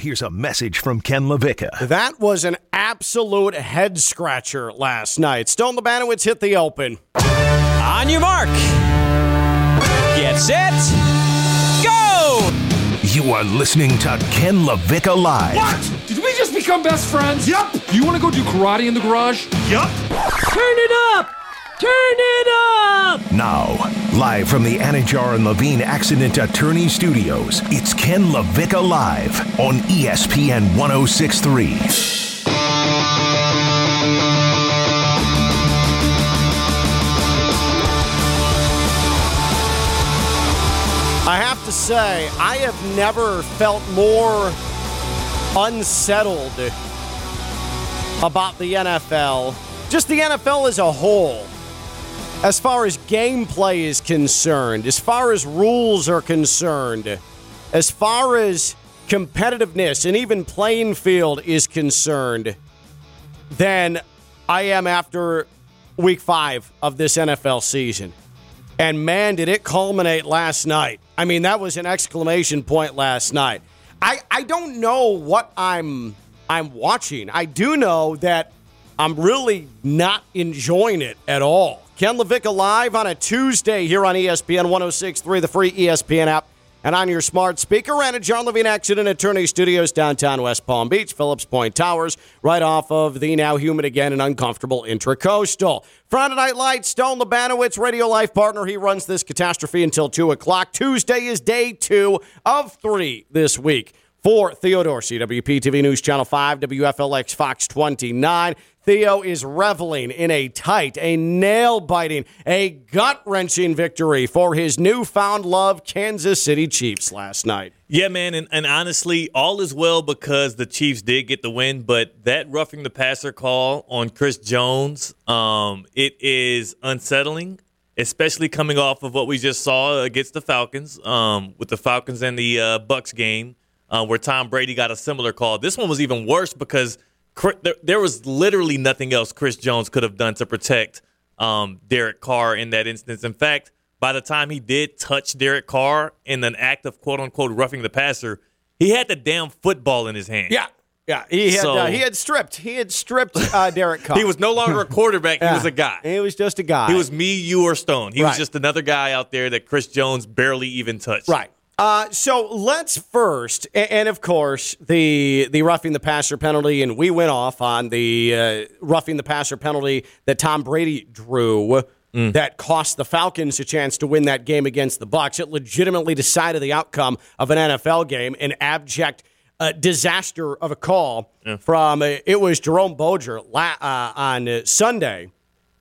Here's a message from Ken LaVicka. That was an absolute head scratcher last night. Stone Labanowitz hit the open. On your mark. Get set. Go! You are listening to Ken LaVicka Live. What? Did we just become best friends? Yep. Do You want to go do karate in the garage? Yep. Turn it up! Turn it up! Now, live from the Anidjar and Levine Accident Attorney Studios, it's Ken LaVicka Live on ESPN 1063. I have to say, I have never felt more unsettled about the NFL, just the NFL as a whole, as far as gameplay is concerned, as far as rules are concerned, as far as competitiveness and even playing field is concerned, than I am after week five of this NFL season. And man, did it culminate last night. I mean, that was an exclamation point last night. I, I don't know what I'm I'm watching. I do know that I'm really not enjoying it at all. Ken LaVicka live on a Tuesday here on ESPN 1063, the free ESPN app, and on your smart speaker and at John Levine Accident Attorney Studios, downtown West Palm Beach, Phillips Point Towers, right off of the now humid again and uncomfortable intracoastal. Friday Night Lights, Stone Labanowitz, radio life partner. He runs this catastrophe until 2 o'clock. Tuesday is day two of three this week. For Theodore, CWP TV News Channel 5, WFLX Fox 29. Theo is reveling in a tight, a nail biting, a gut wrenching victory for his newfound love Kansas City Chiefs last night. Yeah, man, and, and honestly, all is well because the Chiefs did get the win, but that roughing the passer call on Chris Jones, um, it is unsettling, especially coming off of what we just saw against the Falcons, um, with the Falcons and the uh, Bucks game, uh, where Tom Brady got a similar call. This one was even worse because there, there was literally nothing else Chris Jones could have done to protect um, Derek Carr in that instance. In fact, by the time he did touch Derek Carr in an act of quote unquote roughing the passer, he had the damn football in his hand. Yeah. Yeah, he had So- uh, he had stripped he had stripped uh, Derek Carr. He was no longer a quarterback. He was a guy. He was just a guy. He was me, you, or Stone. He Right. was just another guy out there that Chris Jones barely even touched. Right. Uh, so let's first, and of course, the the roughing the passer penalty, and we went off on the uh, roughing the passer penalty that Tom Brady drew that cost the Falcons a chance to win that game against the Bucks. It legitimately decided the outcome of an NFL game, an abject uh, disaster of a call from uh, it was Jerome Boger la- uh, on uh, Sunday.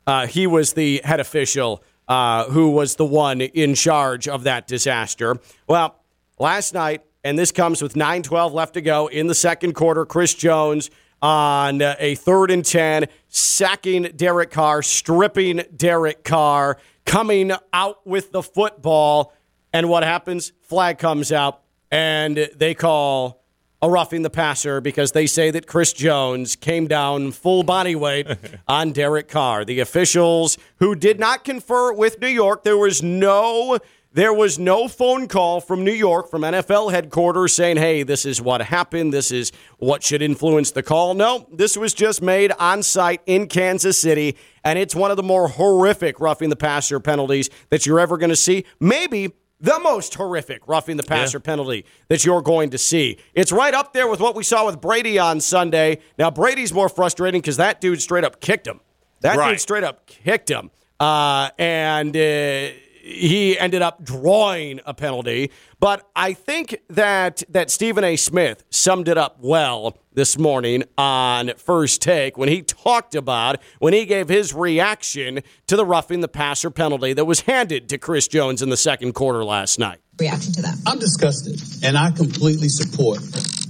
Uh, he was the head official uh, who was the one in charge of that disaster. Well, last night, and this comes with 9 12 left to go in the second quarter, Chris Jones on a third and 10, sacking Derek Carr, stripping Derek Carr, coming out with the football. And what happens? Flag comes out, and they call a roughing the passer because they say that Chris Jones came down full body weight on Derek Carr. The officials who did not confer with New York, there was no there was no phone call from New York from NFL headquarters saying, "Hey, this is what happened. This is what should influence the call." No, this was just made on site in Kansas City, and it's one of the more horrific roughing the passer penalties that you're ever going to see. Maybe the most horrific roughing the passer penalty that you're going to see. It's right up there with what we saw with Brady on Sunday. Now, Brady's more frustrating because that dude straight up kicked him. That dude straight up kicked him. Uh, and uh, he ended up drawing a penalty. But I think that that Stephen A. Smith summed it up well this morning on First Take when he talked about when he gave his reaction to the roughing the passer penalty that was handed to Chris Jones in the second quarter last night. reaction to that? I'm disgusted, and I completely support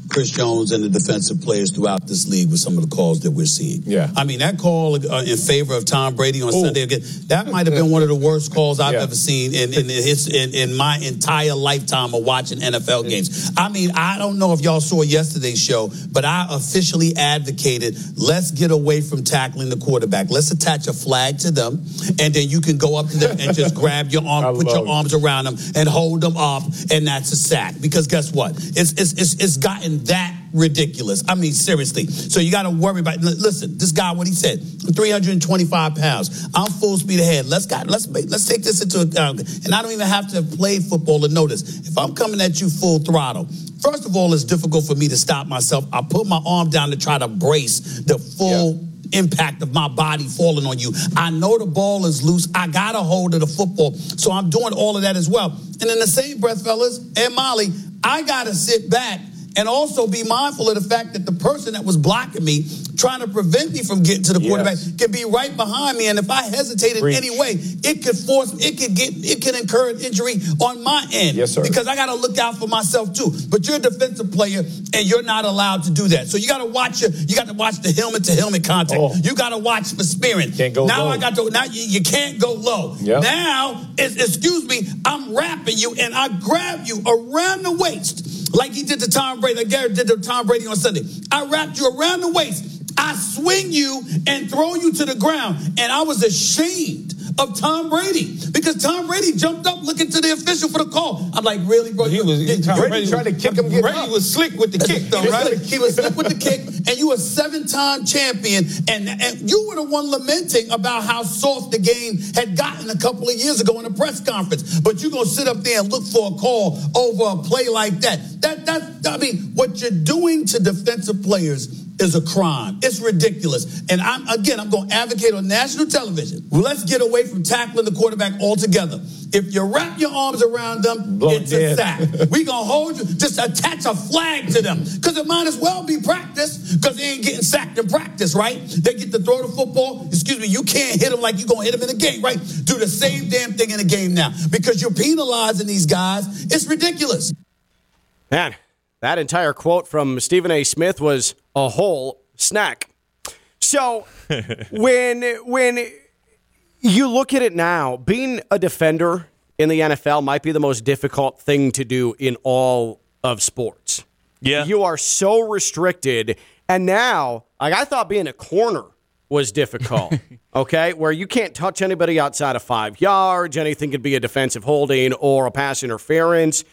Chris Jones and the defensive players throughout this league with some of the calls that we're seeing. Yeah. I mean, that call uh, in favor of Tom Brady on Sunday again, that might have been one of the worst calls I've Yeah. ever seen in in, his, in in my entire lifetime of watching NFL games. I mean, I don't know if y'all saw yesterday's show, but I officially advocated let's get away from tackling the quarterback. Let's attach a flag to them, and then you can go up to them and just grab your I arm, put your it. arms around them, and hold them up, and that's a sack. Because guess what? It's it's it's, it's gotten that ridiculous. I mean, seriously. So you got to worry about. Listen, this guy, what he said, 325 pounds. I'm full speed ahead. Let's got let's let's take this into account. And I don't even have to play football to notice. If I'm coming at you full throttle, first of all, it's difficult for me to stop myself. I put my arm down to try to brace the full. Yeah impact of my body falling on you. I know the ball is loose. I got a hold of the football. So I'm doing all of that as well. And in the same breath, fellas, and Molly, I got to sit back and also be mindful of the fact that the person that was blocking me, trying to prevent me from getting to the quarterback, yes. can be right behind me. And if I hesitate in any way, it could force, it could get, it can incur an injury on my end. Yes, sir. Because I got to look out for myself too. But you're a defensive player, and you're not allowed to do that. So you got to watch your, you got to watch the helmet to helmet contact. Oh. You got to watch for spearing. Can't go now low. I got to. Now you, you can't go low. Yep. Now, excuse me, I'm wrapping you, and I grab you around the waist like he did to Tom Brady, like Garrett did to Tom Brady on Sunday. I wrapped you around the waist. I swing you and throw you to the ground. And I was ashamed of Tom Brady because Tom Brady jumped up looking to the official for the call. I'm like, really, bro? He was he, Tom Brady, Brady trying to kick him. Brady up. was slick with the kick, though, right? he was slick with the kick, and you a seven-time champion, and and you were the one lamenting about how soft the game had gotten a couple of years ago in a press conference. But you're gonna sit up there and look for a call over a play like that. That that I mean, what you're doing to defensive players is a crime. It's ridiculous. And I'm again, I'm going to advocate on national television. Let's get away from tackling the quarterback altogether. If you wrap your arms around them, Blow it's dead. a sack. we gonna hold you. Just attach a flag to them because it might as well be practice because they ain't getting sacked in practice, right? They get to throw the football. Excuse me, you can't hit them like you gonna hit them in a the game, right? Do the same damn thing in the game now because you're penalizing these guys. It's ridiculous. Man, that entire quote from Stephen A. Smith was a whole snack. So when when you look at it now, being a defender in the NFL might be the most difficult thing to do in all of sports. Yeah. You are so restricted. And now, like I thought being a corner was difficult. okay? Where you can't touch anybody outside of five yards, anything could be a defensive holding or a pass interference.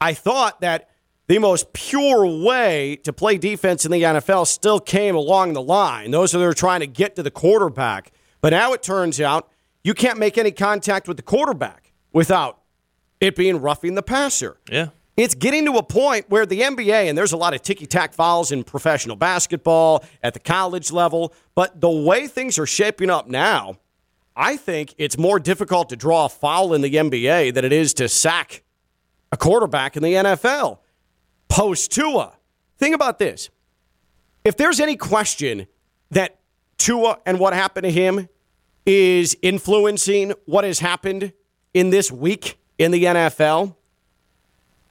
I thought that the most pure way to play defense in the NFL still came along the line. Those are they're trying to get to the quarterback. But now it turns out you can't make any contact with the quarterback without it being roughing the passer. Yeah. It's getting to a point where the NBA, and there's a lot of ticky tack fouls in professional basketball at the college level, but the way things are shaping up now, I think it's more difficult to draw a foul in the NBA than it is to sack a quarterback in the NFL post Tua. Think about this. If there's any question that Tua and what happened to him is influencing what has happened in this week in the NFL,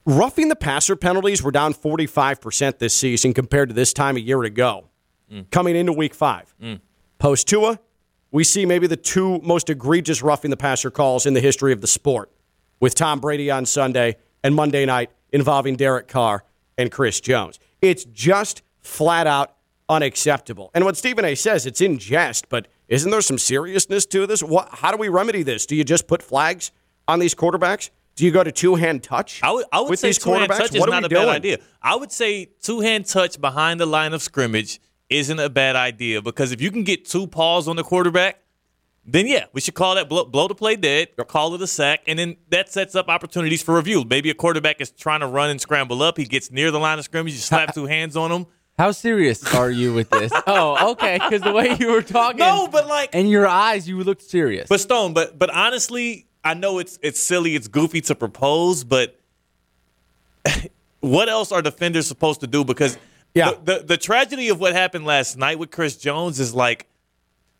roughing the passer penalties were down 45% this season compared to this time a year ago, mm. coming into week five. Mm. Post Tua, we see maybe the two most egregious roughing the passer calls in the history of the sport with Tom Brady on Sunday and Monday night involving Derek Carr and Chris Jones. It's just flat out unacceptable. And what Stephen A says, it's in jest, but isn't there some seriousness to this? What, how do we remedy this? Do you just put flags on these quarterbacks? Do you go to two hand touch? I would, I would with say these two hand touch is what not a doing? bad idea. I would say two hand touch behind the line of scrimmage isn't a bad idea because if you can get two paws on the quarterback, then yeah, we should call that blow, blow the play dead, or call it a sack, and then that sets up opportunities for review. Maybe a quarterback is trying to run and scramble up, he gets near the line of scrimmage, you slap two hands on him. How serious are you with this? oh, okay, because the way you were talking, no, but like, in your eyes, you looked serious. But Stone, but but honestly, I know it's it's silly, it's goofy to propose, but what else are defenders supposed to do? Because yeah, the, the, the tragedy of what happened last night with Chris Jones is like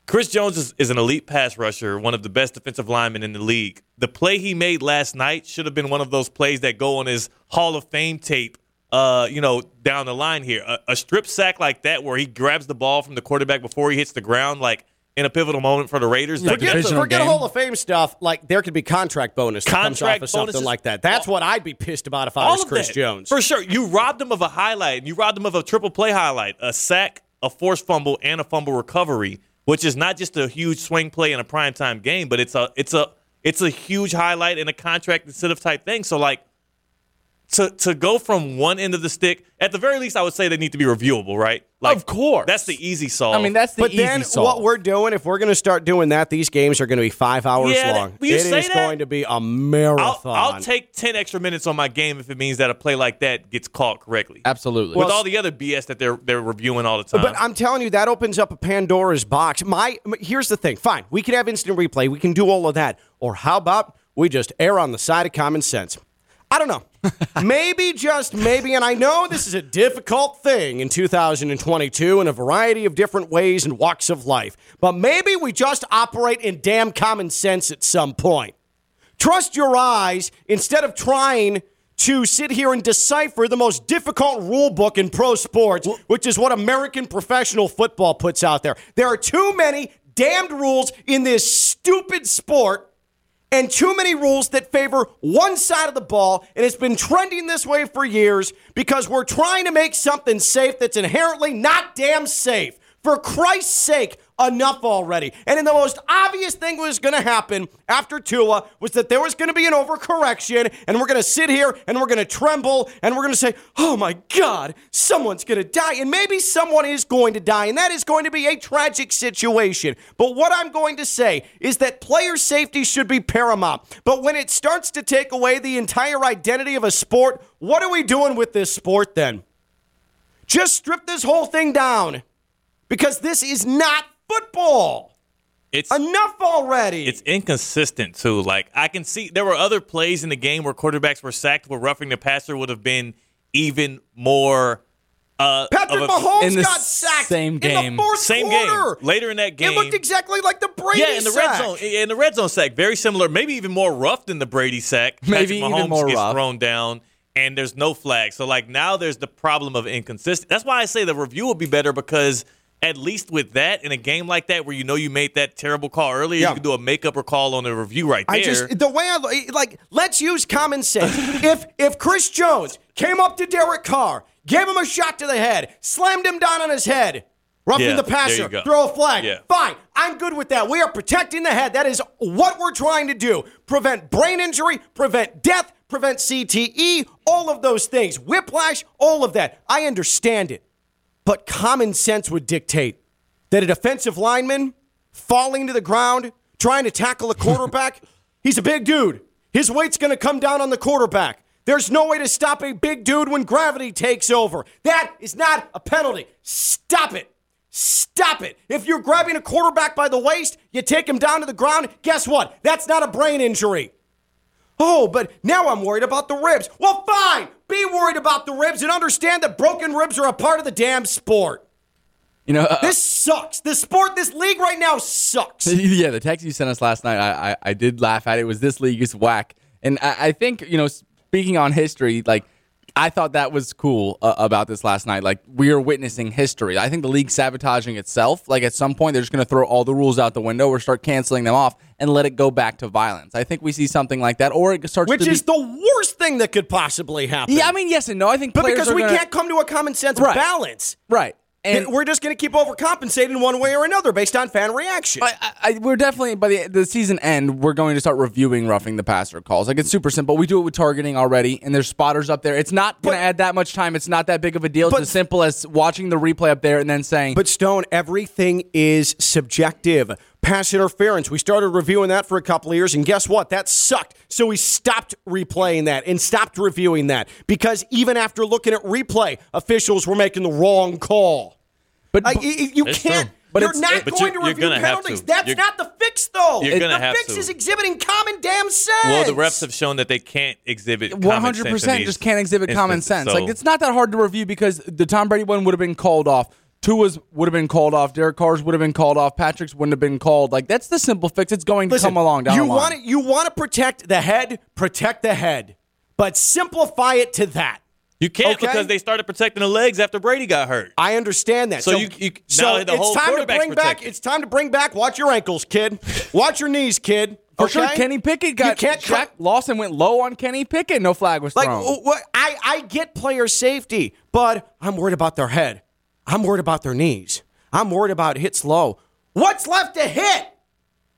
Chris Jones is, is, an elite pass rusher, one of the best defensive linemen in the league. The play he made last night should have been one of those plays that go on his Hall of Fame tape. Uh, you know, down the line here, a, a, strip sack like that where he grabs the ball from the quarterback before he hits the ground, like in a pivotal moment for the Raiders. Forget, forget Hall of Fame stuff. Like there could be contract bonus that contract comes off of something like that. That's what I'd be pissed about if I was Chris that. Jones. For sure, you robbed him of a highlight. and You robbed him of a triple play highlight, a sack, a forced fumble, and a fumble recovery which is not just a huge swing play in a primetime game, but it's a it's a it's a huge highlight in a contract incentive type thing. So like to to go from one end of the stick, at the very least, I would say they need to be reviewable, right? Like, Of course. That's the easy solve. I mean, that's the But easy then solve. what we're doing, if we're going to start doing that, these games are going to be five hours Yeah, long. will you It say is that? going to be a I'll, marathon. I'll take 10 extra minutes on my game if it means that a play like that gets called correctly. Absolutely. With all the other BS that they're they're reviewing all the time. But I'm telling you, that opens up a Pandora's box. My here's the thing. Fine, we can have instant replay. We can do all of that. Or how about we just err on the side of common sense? I don't know. maybe just maybe, and I know this is a difficult thing in 2022 in a variety of different ways and walks of life. But maybe we just operate in damn common sense at some point. Trust your eyes instead of trying to sit here and decipher the most difficult rule book in pro sports, which is what American professional football puts out there. There are too many damned rules in this stupid sport and too many rules that favor one side of the ball, and it's been trending this way for years because we're trying to make something safe that's inherently not damn safe. For Christ's sake, enough already. And then the most obvious thing was going to happen after Tua was that there was going to be an overcorrection, and we're going to sit here and we're going to tremble and we're going to say, oh my God, someone's going to die. And maybe someone is going to die, and that is going to be a tragic situation. But what I'm going to say is that player safety should be paramount. But when it starts to take away the entire identity of a sport, what are we doing with this sport then? Just strip this whole thing down because this is not football. it's Enough already. it's inconsistent too. Like I can see there were other plays in the game where quarterbacks were sacked where roughing the passer would have been even more uh Patrick of a- Mahomes in the got sacked same in game. the fourth Same quarter. game. Later in that game. It looked exactly like the Brady Yeah, in the red sack. zone, in the red zone sack, very similar, maybe even more rough than the Brady sack. Maybe Patrick even Mahomes more gets rough. thrown down, and there's no flag. So like now, there's the problem of inconsistent. That's why I say the review will be better because at least with that in a game like that where you know you made that terrible call earlier, Yeah. you can do a makeup or call on the review right there. I just the way I like. Let's use common sense. if if Chris Jones came up to Derek Carr, gave him a shot to the head, slammed him down on his head, roughing Yeah, the passer, throw a flag. Yeah. Fine, I'm good with that. We are protecting the head. That is what we're trying to do. Prevent brain injury, prevent death, prevent CTE, all of those things, whiplash, all of that. I understand it, but common sense would dictate that a defensive lineman falling to the ground trying to tackle a quarterback, he's a big dude. His weight's going to come down on the quarterback. There's no way to stop a big dude when gravity takes over. That is not a penalty. Stop it. Stop it. If you're grabbing a quarterback by the waist, you take him down to the ground, guess what? That's not a brain injury. Oh, but now I'm worried about the ribs. Well, fine. Be worried about the ribs and understand that broken ribs are a part of the damn sport. you know, uh, This sucks. This sport, this league right now sucks. yeah, the text you sent us last night, I, I, I did laugh at it. Was this league is whack? And I, I think you know, speaking on history, like I thought that was cool uh, about this last night. Like we are witnessing history. I think the league sabotaging itself. Like at some point, they're just going to throw all the rules out the window or start canceling them off and let it go back to violence. I think we see something like that, or it starts Which is be, the worst thing that could possibly happen. yeah. I mean, yes and no. I think, but because we gonna- can't come to a common sense Right. balance. right. And we're just going to keep overcompensating one way or another based on fan reaction. I, I, we're definitely by the the season end, we're going to start reviewing roughing the passer calls. Like it's super simple. We do it with targeting already, and there's spotters up there. It's not going to add that much time. It's not that big of a deal. It's But- as simple as watching the replay up there and then saying, But Stone, everything is subjective. Pass interference. We started reviewing that for a couple of years, and guess what? That sucked. So we stopped replaying that and stopped reviewing that because even after looking at replay, officials were making the wrong call. But, Like, y- y- you can't. true. But you're not it- but going you're- to you're review gonna have penalties. to. That's You're- not the fix, though. You're gonna the have fix to. is exhibiting common damn sense. well, the refs have shown that they can't exhibit One common hundred sense in percent just can't exhibit common sense. So- Like it's not that hard to review because the Tom Brady one would have been called off. Tua's would have been called off. Derek Carr's would have been called off. Patrick's wouldn't have been called. Like that's the simple fix. It's going to Listen, come along down you the line. want to you want to protect the head, protect the head, but simplify it to that. You can't Okay. because they started protecting the legs after Brady got hurt. I understand that. So you- you- so now the it's whole time to quarterback's bring back. It's time to bring back. Watch your ankles, kid. Watch your knees, kid. For okay? sure, Kenny Pickett got You can't Shaq Lawson went low on Kenny Pickett. No flag was like thrown. wh- what? I I get player safety, but I'm worried about their head. I'm worried about their knees. I'm worried about hits low. What's left to hit?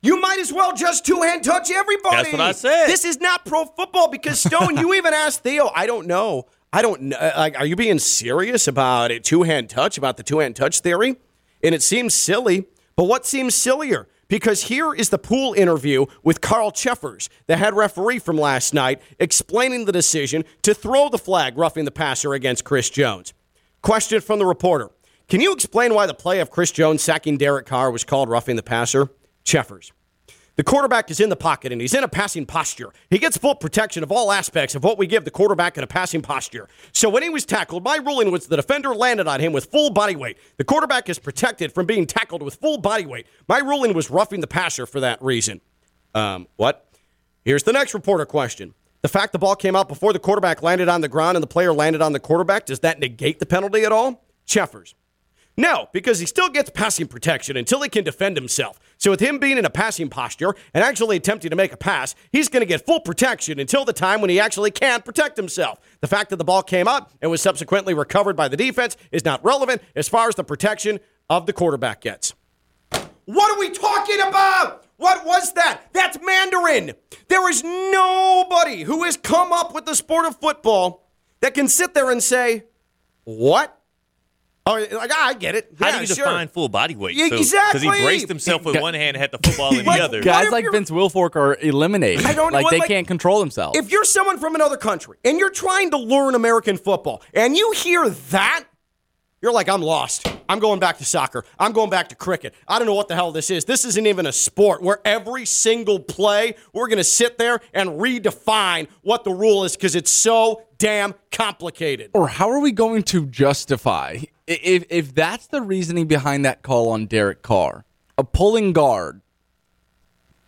You might as well just two hand touch everybody. That's what I said. This is not pro football because Stone. you even asked Theo. I don't know. I don't know. uh, Like, are you being serious about a two hand touch? About the two hand touch theory? And it seems silly. But what seems sillier? Because here is the pool interview with Carl Cheffers, the head referee from last night, explaining the decision to throw the flag roughing the passer against Chris Jones. Question from the reporter Can you explain why the play of Chris Jones sacking Derek Carr was called roughing the passer? Cheffers. The quarterback is in the pocket and he's in a passing posture. He gets full protection of all aspects of what we give the quarterback in a passing posture. So when he was tackled, my ruling was the defender landed on him with full body weight. The quarterback is protected from being tackled with full body weight. My ruling was roughing the passer for that reason. Um, what? Here's the next reporter question. The fact the ball came out before the quarterback landed on the ground and the player landed on the quarterback, does that negate the penalty at all? Cheffers. No, because he still gets passing protection until he can defend himself. So, with him being in a passing posture and actually attempting to make a pass, he's going to get full protection until the time when he actually can't protect himself. The fact that the ball came up and was subsequently recovered by the defense is not relevant as far as the protection of the quarterback gets. What are we talking about? What was that? That's Mandarin. There is nobody who has come up with the sport of football that can sit there and say, What? Oh, like, ah, I get it. How Yeah, do you sure. define full body weight? Yeah, Because exactly. he braced himself with one hand and had the football in the Like, other. Guys like Vince Wilfork are eliminated. I don't like what, they like- can't control themselves. If you're someone from another country and you're trying to learn American football and you hear that, you're like, I'm lost. I'm going back to soccer. I'm going back to cricket. I don't know what the hell this is. This isn't even a sport where every single play we're going to sit there and redefine what the rule is because it's so damn complicated. or how are we going to justify if if that's the reasoning behind that call on Derek Carr, a pulling guard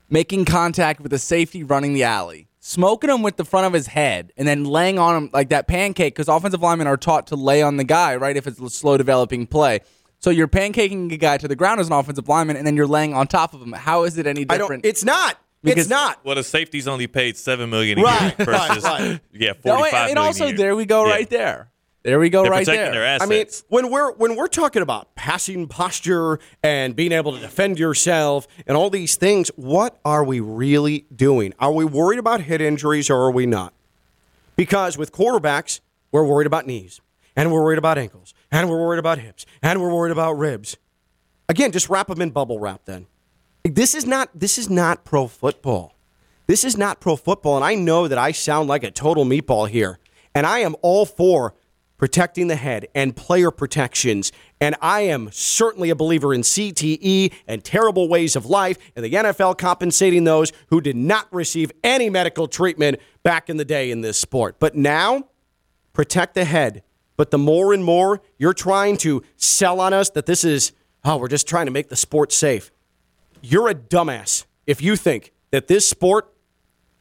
making contact with a safety running the alley, smoking him with the front of his head, and then laying on him like that pancake because offensive linemen are taught to lay on the guy, right? If it's a slow developing play. So you're pancaking a guy to the ground as an offensive lineman, and then you're laying on top of him. How is it any I different? don't. It's not. Because- it's not. well, the safety's only paid seven million a Right, year right, versus right. yeah No, forty five and million also a year. there we go, Yeah. right there. There we go, They're right protecting there. their assets. I mean, when we're when we're talking about passing posture and being able to defend yourself and all these things, what are we really doing? Are we worried about head injuries or are we not? Because with quarterbacks, we're worried about knees and we're worried about ankles and we're worried about hips and we're worried about ribs. Again, just wrap them in bubble wrap then. This is not this is not pro football. This is not pro football and I know that I sound like a total meatball here. And I am all for protecting the head and player protections. And I am certainly a believer in CTE and terrible ways of life and the NFL compensating those who did not receive any medical treatment back in the day in this sport. But now, protect the head. But the more and more you're trying to sell on us that this is, oh, we're just trying to make the sport safe. You're a dumbass if you think that this sport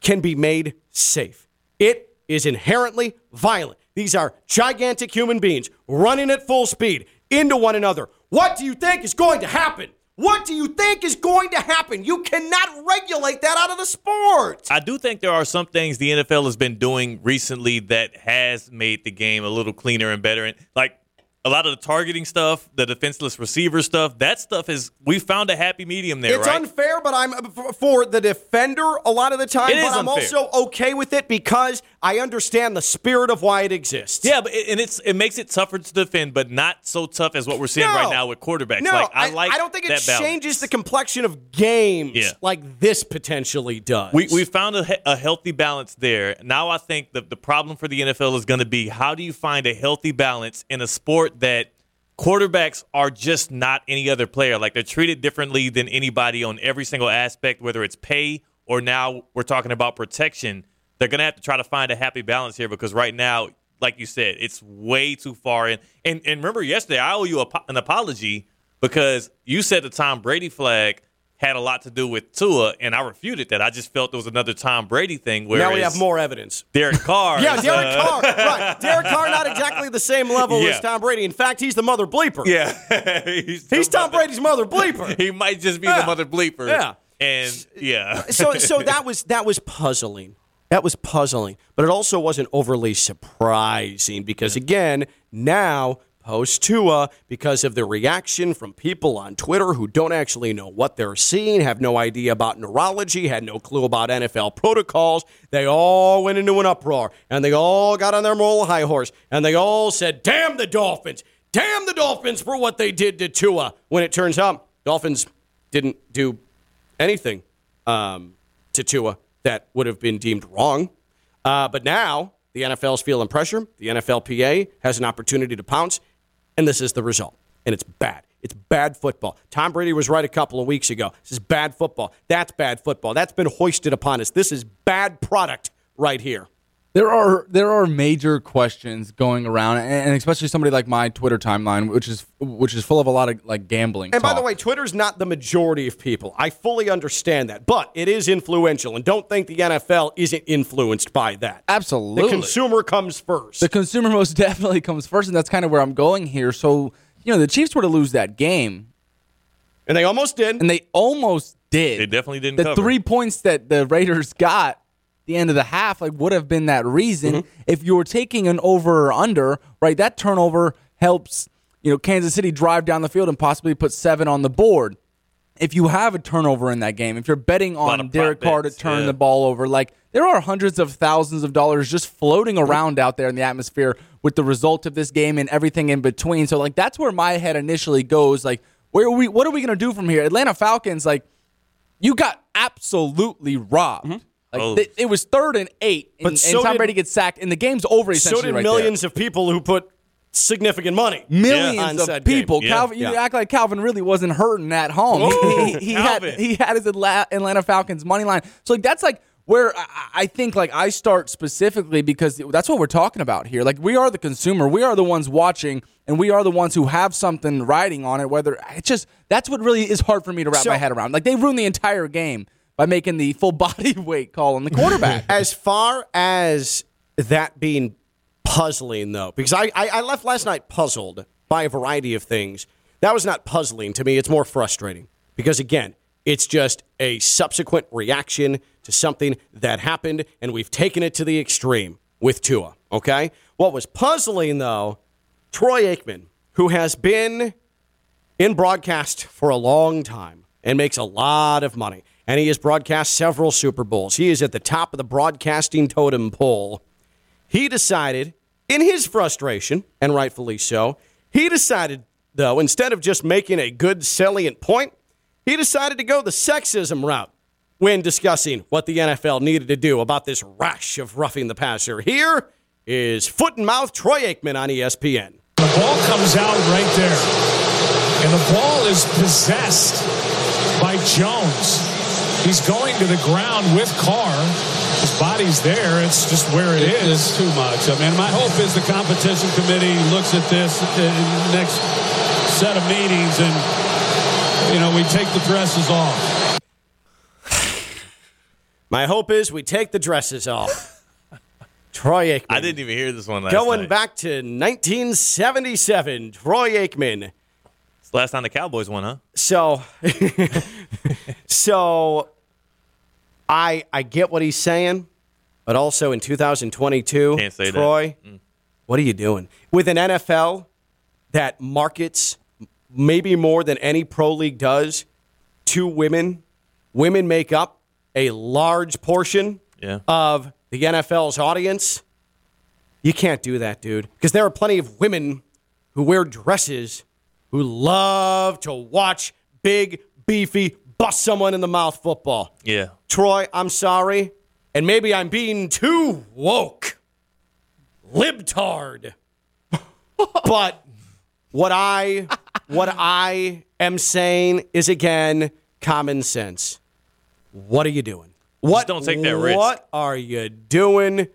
can be made safe. It is inherently violent. These are gigantic human beings running at full speed into one another. What do you think is going to happen? What do you think is going to happen? You cannot regulate that out of the sport. I do think there are some things the NFL has been doing recently that has made the game a little cleaner and better. And like a lot of the targeting stuff, the defenseless receiver stuff, that stuff is we found a happy medium there, It's right? unfair, but I'm uh, for the defender a lot of the time. It but I'm unfair. also okay with it because I understand the spirit of why it exists. yeah, but it, and it's it makes it tougher to defend, but not so tough as what we're seeing No. right now with quarterbacks. No, like I, like I don't think it changes the complexion of games Yeah. like this potentially does. We we found a, a healthy balance there. Now I think the the problem for the NFL is going to be how do you find a healthy balance in a sport that quarterbacks are just not any other player. Like they're treated differently than anybody on every single aspect, whether it's pay or now we're talking about protection. They're going to have to try to find a happy balance here because right now, like you said, it's way too far in. And and remember yesterday, I owe you a, an apology because you said the Tom Brady flag had a lot to do with Tua, and I refuted that. I just felt it was another Tom Brady thing. Whereas now we have more evidence. Derek Carr. Yeah, Derek uh, Carr. Right. Derek Carr not exactly the same level Yeah. as Tom Brady. In fact, he's the mother bleeper. Yeah, he's, He's Tom mother- Brady's mother bleeper. He might just be Yeah. the mother bleeper. Yeah. and yeah. so so that was that was puzzling. That was puzzling, but it also wasn't overly surprising because again, now Tua because of the reaction from people on Twitter who don't actually know what they're seeing, have no idea about neurology, had no clue about NFL protocols. They all went into an uproar and they all got on their moral high horse and they all said, Damn the Dolphins! Damn the Dolphins for what they did to Tua. When it turns out, Dolphins didn't do anything um, to Tua that would have been deemed wrong. Uh, but now the NFL's feeling pressure. The NFLPA has an opportunity to pounce, and this is the result. And it's bad. It's bad football. Tom Brady was right a couple of weeks ago. This is bad football. That's bad football. That's been hoisted upon us. This is bad product right here. There are there are major questions going around, and especially somebody like my Twitter timeline, which is which is full of a lot of like gambling. And by the way, Twitter's not the majority of people. I fully understand that, but it is influential, and don't think the NFL isn't influenced by that. absolutely, The consumer comes first. the consumer most definitely comes first, and that's kind of where I'm going here. So you know, the Chiefs were to lose that game, and they almost did. and they almost did. They definitely didn't The cover. three points that the Raiders got the end of the half like would have been that reason Mm-hmm. if you were taking an over or under right that turnover helps you know kansas city drive down the field and possibly put seven on the board if you have a turnover in that game if you're betting on derek carr to turn yeah. the ball over like there are hundreds of thousands of dollars just floating around out there in the atmosphere with the result of this game and everything in between so like that's where my head initially goes like where are we what are we going to do from here atlanta falcons like you got absolutely robbed. Like Oh. th- it was third and eight, and, But and Tom did- Brady gets sacked, and the game's over. so Essentially, did right millions of people who put significant money. millions on of people. Yeah. Calvin, you act like Calvin really wasn't hurting at home. He- he, oh, he had he had his Atlanta Falcons money line. So like that's like where I, I think like I start specifically because that's what we're talking about here. Like we are the consumer, we are the ones watching, and we are the ones who have something riding on it. Whether it's just that's what really is hard for me to wrap So- my head around. Like they ruined the entire game by making the full body weight call on the quarterback. As far as that being puzzling, though, because I, I, I left last night puzzled by a variety of things. That was not puzzling to me. It's more frustrating because, again, it's just a subsequent reaction to something that happened, and we've taken it to the extreme with Tua. Okay? What was puzzling, though, Troy Aikman, who has been in broadcast for a long time and makes a lot of money. And he has broadcast several Super Bowls. He is at the top of the broadcasting totem pole. He decided, in his frustration, and rightfully so, he decided, though, instead of just making a good salient point, he decided to go the sexism route when discussing what the NFL needed to do about this rash of roughing the passer. Here is foot and mouth Troy Aikman on ESPN. The ball comes out right there. And the ball is possessed by Jones. He's going to the ground with Carr. His body's there. It's just where it is. It's too much. I mean, my hope is the competition committee looks at this in the next set of meetings and, you know, we take the dresses off. My hope is we take the dresses off. Troy Aikman. I didn't even hear this one last Going night. back to 1977, Troy Aikman. It's the last time the Cowboys won, huh? So, so I I get what he's saying, but also in 2022, Can't say that. Troy, mm. what are you doing with an NFL that markets maybe more than any pro league does to women? Women make up a large portion Yeah. of the NFL's audience. You can't do that, dude, because there are plenty of women who wear dresses who love to watch big, beefy, bust someone in the mouth football. Yeah. Troy, I'm sorry, and maybe I'm being too woke, libtard. but what I what I am saying is again common sense. What are you doing? What don't take that risk. What are you doing,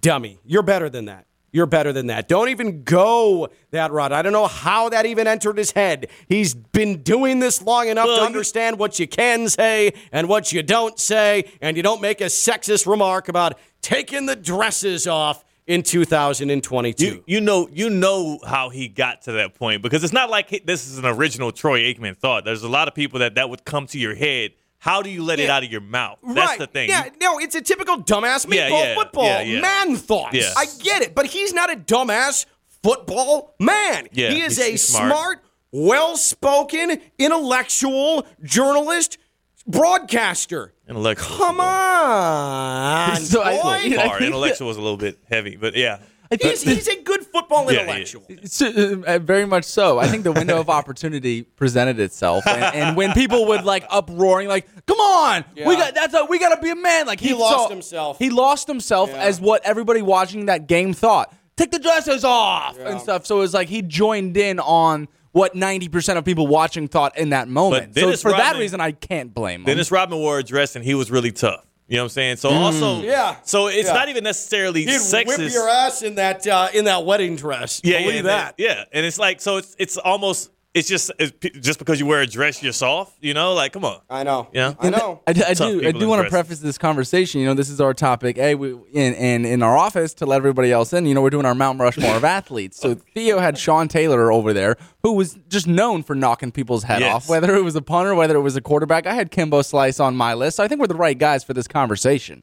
dummy? You're better than that. You're better than that. Don't even go that route. I don't know how that even entered his head. He's been doing this long enough Well, to you- understand what you can say and what you don't say, and you don't make a sexist remark about taking the dresses off in 2022. You you know you know how he got to that point because it's not like this is an original Troy Aikman thought. There's a lot of people that that would come to your head. How do you let it out of your mouth? That's right. the thing. Yeah, no, it's a typical dumbass Yeah, meatball yeah, football yeah, yeah. man thought. Yeah. I get it, but he's not a dumbass football man. Yeah, he is he's- a he's smart. smart, well-spoken, intellectual journalist, broadcaster. Intellectual. Come on, So I- boy. Bar. Intellectual was a little bit heavy, but yeah. He's, he's a good football Yeah, intellectual. So, uh, very much so. I think the window of opportunity presented itself, and, and when people would like uproaring, like, "Come on, we got that's a, we got to be a man!" Like He lost himself. He lost himself Yeah. as what everybody watching that game thought. Take the dresses off Yeah. and stuff. So it was like he joined in on what ninety percent of people watching thought in that moment. So for that reason, I can't blame him. Dennis Rodman wore a dress and he was really tough. You know what I'm saying? So also, Yeah. So it's Yeah. not even necessarily He'd sexist. whip your ass in that uh, in that wedding dress. yeah, Believe yeah, that. Yeah, and it's like so it's it's almost it's just it's, p- just because you wear a dress you're soft. You know, like come on. I know. Yeah. I know. I, do- I Tough do. I do want to preface this conversation. You know, this is our topic. Hey, we in, in in our office to let everybody else in. You know, we're doing our Mount Rushmore of athletes. So Theo had Sean Taylor over there, who was just known for knocking people's head Yes. off, whether it was a punter, whether it was a quarterback. I had Kimbo Slice on my list. So I think we're the right guys for this conversation.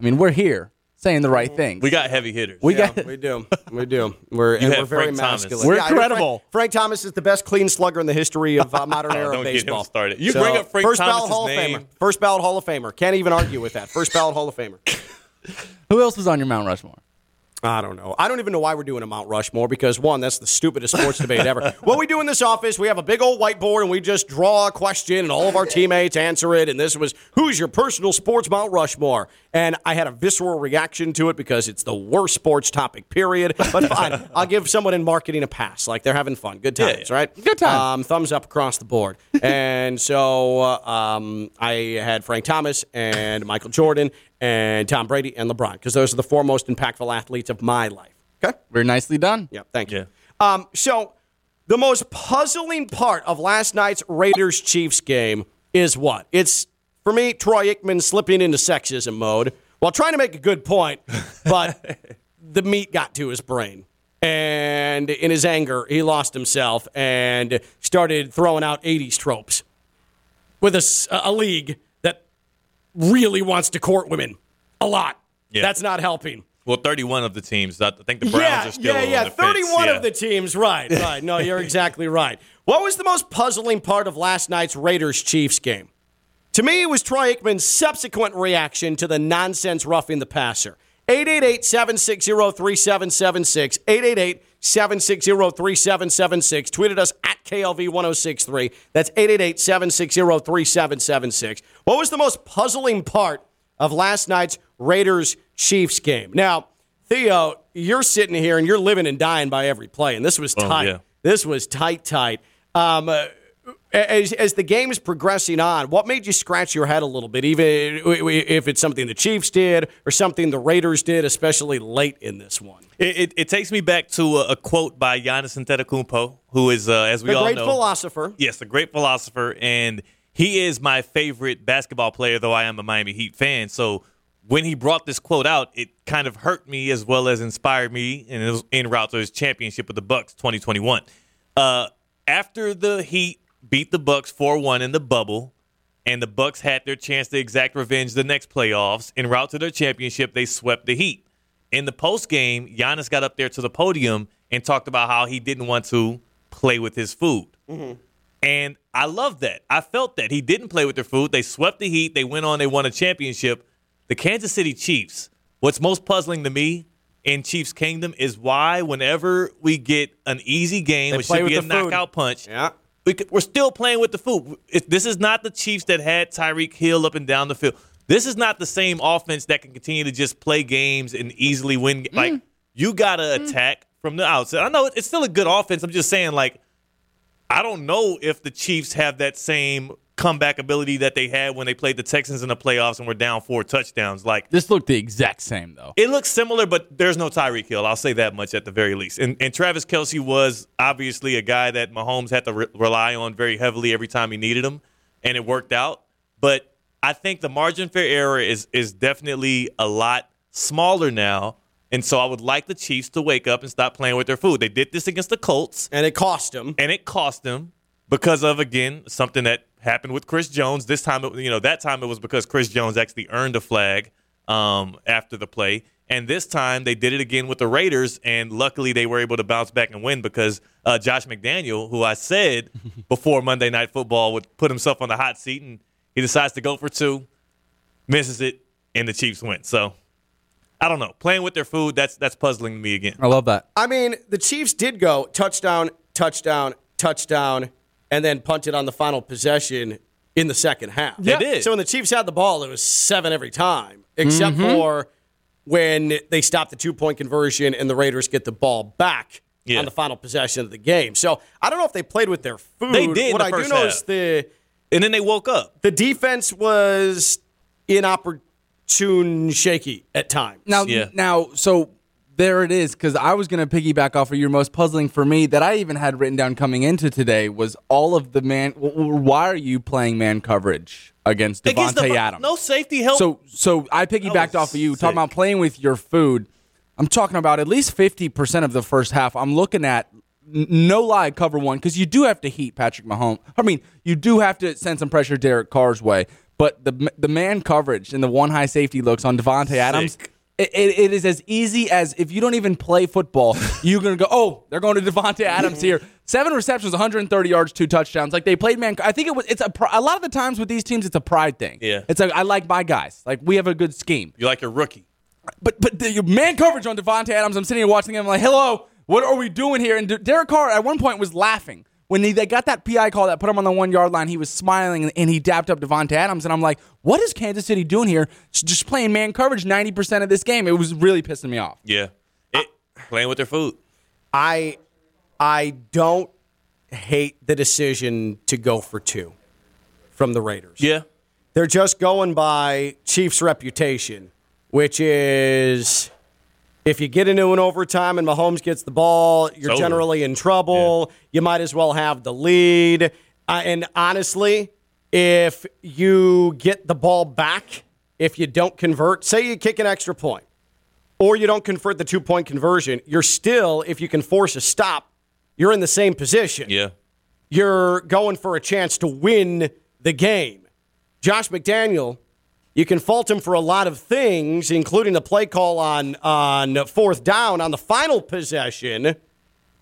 I mean, we're here saying the right things. We got heavy hitters. we Yeah, got we do. We do. We're, and we're very Frank Thomas. masculine. We're Yeah, I know credible. Frank, Frank Thomas is the best clean slugger in the history of uh, modern era don't get him started. You bring up Frank first ballot Thomas's Hall name. of Famer. First ballot Hall of Famer. Can't even argue with that. First ballot Hall of Famer. who else was on your Mount Rushmore? I don't know. I don't even know why we're doing a Mount Rushmore because one, that's the stupidest sports debate ever. What we do in this office, we have a big old whiteboard and we just draw a question and all of our teammates answer it. And this was who's your personal sports Mount Rushmore? And I had a visceral reaction to it because it's the worst sports topic, period. But fine, I'll give someone in marketing a pass. Like they're having fun, good times, Yeah. right? Good times. Um, thumbs up across the board. and so uh, um, I had Frank Thomas and Michael Jordan and Tom Brady and LeBron because those are the four most impactful athletes of my life. Okay. Very nicely done. Yeah, thank you. Yeah. Um, so the most puzzling part of last night's Raiders Chiefs game is what? It's for me, Troy Aikman slipping into sexism mode while trying to make a good point, but the meat got to his brain. And in his anger, he lost himself and started throwing out 80s tropes with a league that really wants to court women a lot. Yeah. That's not helping. Well, 31 of the teams. I think the Browns are still yeah, yeah. the fence. 31 Yeah. of the teams, right, right. No, you're exactly right. What was the most puzzling part of last night's Raiders Chiefs game? To me, it was Troy Aikman's subsequent reaction to the nonsense roughing the passer. 888 760 3776. 888 760 3776. Tweeted us at KLV 1063. That's 888 760 3776. What was the most puzzling part of last night's Raiders Chiefs game? Now, Theo, you're sitting here and you're living and dying by every play, and this was Oh, tight. yeah. This was tight, tight. Um, uh, as, as the game is progressing on, what made you scratch your head a little bit, even if it's something the Chiefs did or something the Raiders did, especially late in this one? It, it, it takes me back to a, a quote by Giannis Antetokounmpo, who is, uh, as we The all know, a great philosopher. Yes, a great philosopher, and he is my favorite basketball player. Though I am a Miami Heat fan, so when he brought this quote out, it kind of hurt me as well as inspired me, and it was en route to his championship with the Bucks 2021. Uh, after the Heat beat the Bucks 4-1 in the bubble, and the Bucks had their chance to exact revenge the next playoffs. En route to their championship, they swept the Heat. In the post game, Giannis got up there to the podium and talked about how he didn't want to play with his food. Mm-hmm. And I love that. I felt that. He didn't play with their food. They swept the Heat. They went on, they won a championship. The Kansas City Chiefs, what's most puzzling to me in Chiefs Kingdom is why whenever we get an easy game, They which should be a food. knockout punch, Yeah. We we're still playing with the food. This is not the Chiefs that had Tyreek Hill up and down the field. This is not the same offense that can continue to just play games and easily win. Mm-hmm. Like you got to mm-hmm. attack from the outset. I know it's still a good offense. I'm just saying, like, I don't know if the Chiefs have that same comeback ability that they had when they played the Texans in the playoffs and were down four touchdowns. Like This looked the exact same though. it looks similar, but there's no Tyreek Hill. I'll say that much at the very least. And, and Travis Kelce was obviously a guy that Mahomes had to re- rely on very heavily every time he needed him, and it worked out. But I think the margin for error is is definitely a lot smaller now. And so I would like the Chiefs to wake up and stop playing with their food. They did this against the Colts, And it cost them. and it cost them because of again something that happened with Chris Jones. This time, it, you know, that time it was because Chris Jones actually earned a flag um, after the play, And this time they did it again with the Raiders, and luckily they were able to bounce back and win because uh, Josh McDaniel, who I said before Monday Night Football would put himself on the hot seat, and he decides to go for two, misses it, and the Chiefs win. So I don't know. Playing with their food, that's that's puzzling to me again. I love that. I mean, the Chiefs did go touchdown, touchdown, touchdown, and then punted on the final possession in the second half. They did. So when the Chiefs had the ball, it was seven every time, except Mm-hmm. for when they stopped the two point conversion and the Raiders get the ball back Yeah. on the final possession of the game. So I don't know if they played with their food. They did in What the I do first know half. is the And then they woke up. the defense was inopportune, shaky at times. Now, Yeah. now, so there it is. Because I was going to piggyback off of your most puzzling for me that I even had written down coming into today was all of the man. Why are you playing man coverage against Davante the- Adams? No safety help. So, so I piggybacked off of you sick. talking about playing with your food. I'm talking about at least 50% of the first half. I'm looking at no lie cover one because you do have to heat Patrick Mahomes. I mean, you do have to send some pressure Derek Carr's way, but the the man coverage and the one high safety looks on Davante Adams. It, it, it is as easy as if you don't even play football, you're gonna go. Oh, they're going to Davante Adams here. Seven receptions, 130 yards, two touchdowns. Like they played man. I think it was. It's a a lot of the times with these teams, it's a pride thing. Yeah. it's like I like my guys. Like we have a good scheme. You're like a rookie. But but the man coverage on Davante Adams, I'm sitting here watching him like, hello, what are we doing here? And Derek Carr at one point was laughing. When he, they got that PI call that put him on the one yard line, he was smiling and, and he dapped up Davante Adams. And I'm like, what is Kansas City doing here? Just- Just playing man coverage 90% of this game. It was really pissing me off. Yeah. It, playing with their food. I I don't hate the decision to go for two from the Raiders. Yeah. They're just going by Chiefs' reputation, which is if you get into an overtime and Mahomes gets the ball, you're generally in trouble. You might as well have the lead. Uh, and honestly, if you get the ball back, if you don't convert, say you kick an extra point, or you don't convert the two point conversion, you're still, if you can force a stop, you're in the same position Yeah. you're going for a chance to win the game. Josh McDaniel, you can fault him for a lot of things, including the play call on on fourth down on the final possession,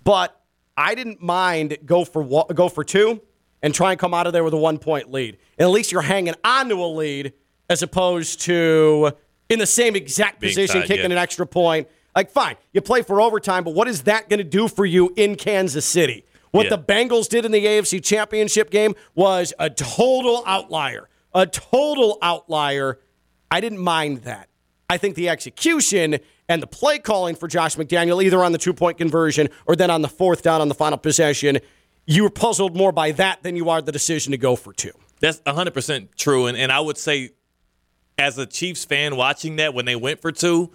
but I didn't mind go for go for two and try and come out of there with a one point lead. And at least you're hanging on to a lead as opposed to in the same exact Being position tied, kicking yeah. an extra point. Like, fine, you play for overtime, but what is that going to do for you in Kansas City? What Yeah. the Bengals did in the AFC Championship game was a total outlier. A total outlier. I didn't mind that. I think the execution and the play calling for Josh McDaniel, either on the two point conversion or then on the fourth down on the final possession, you were puzzled more by that than you are the decision to go for two. That's 100% true. And, and I would say, as a Chiefs fan watching that when they went for two,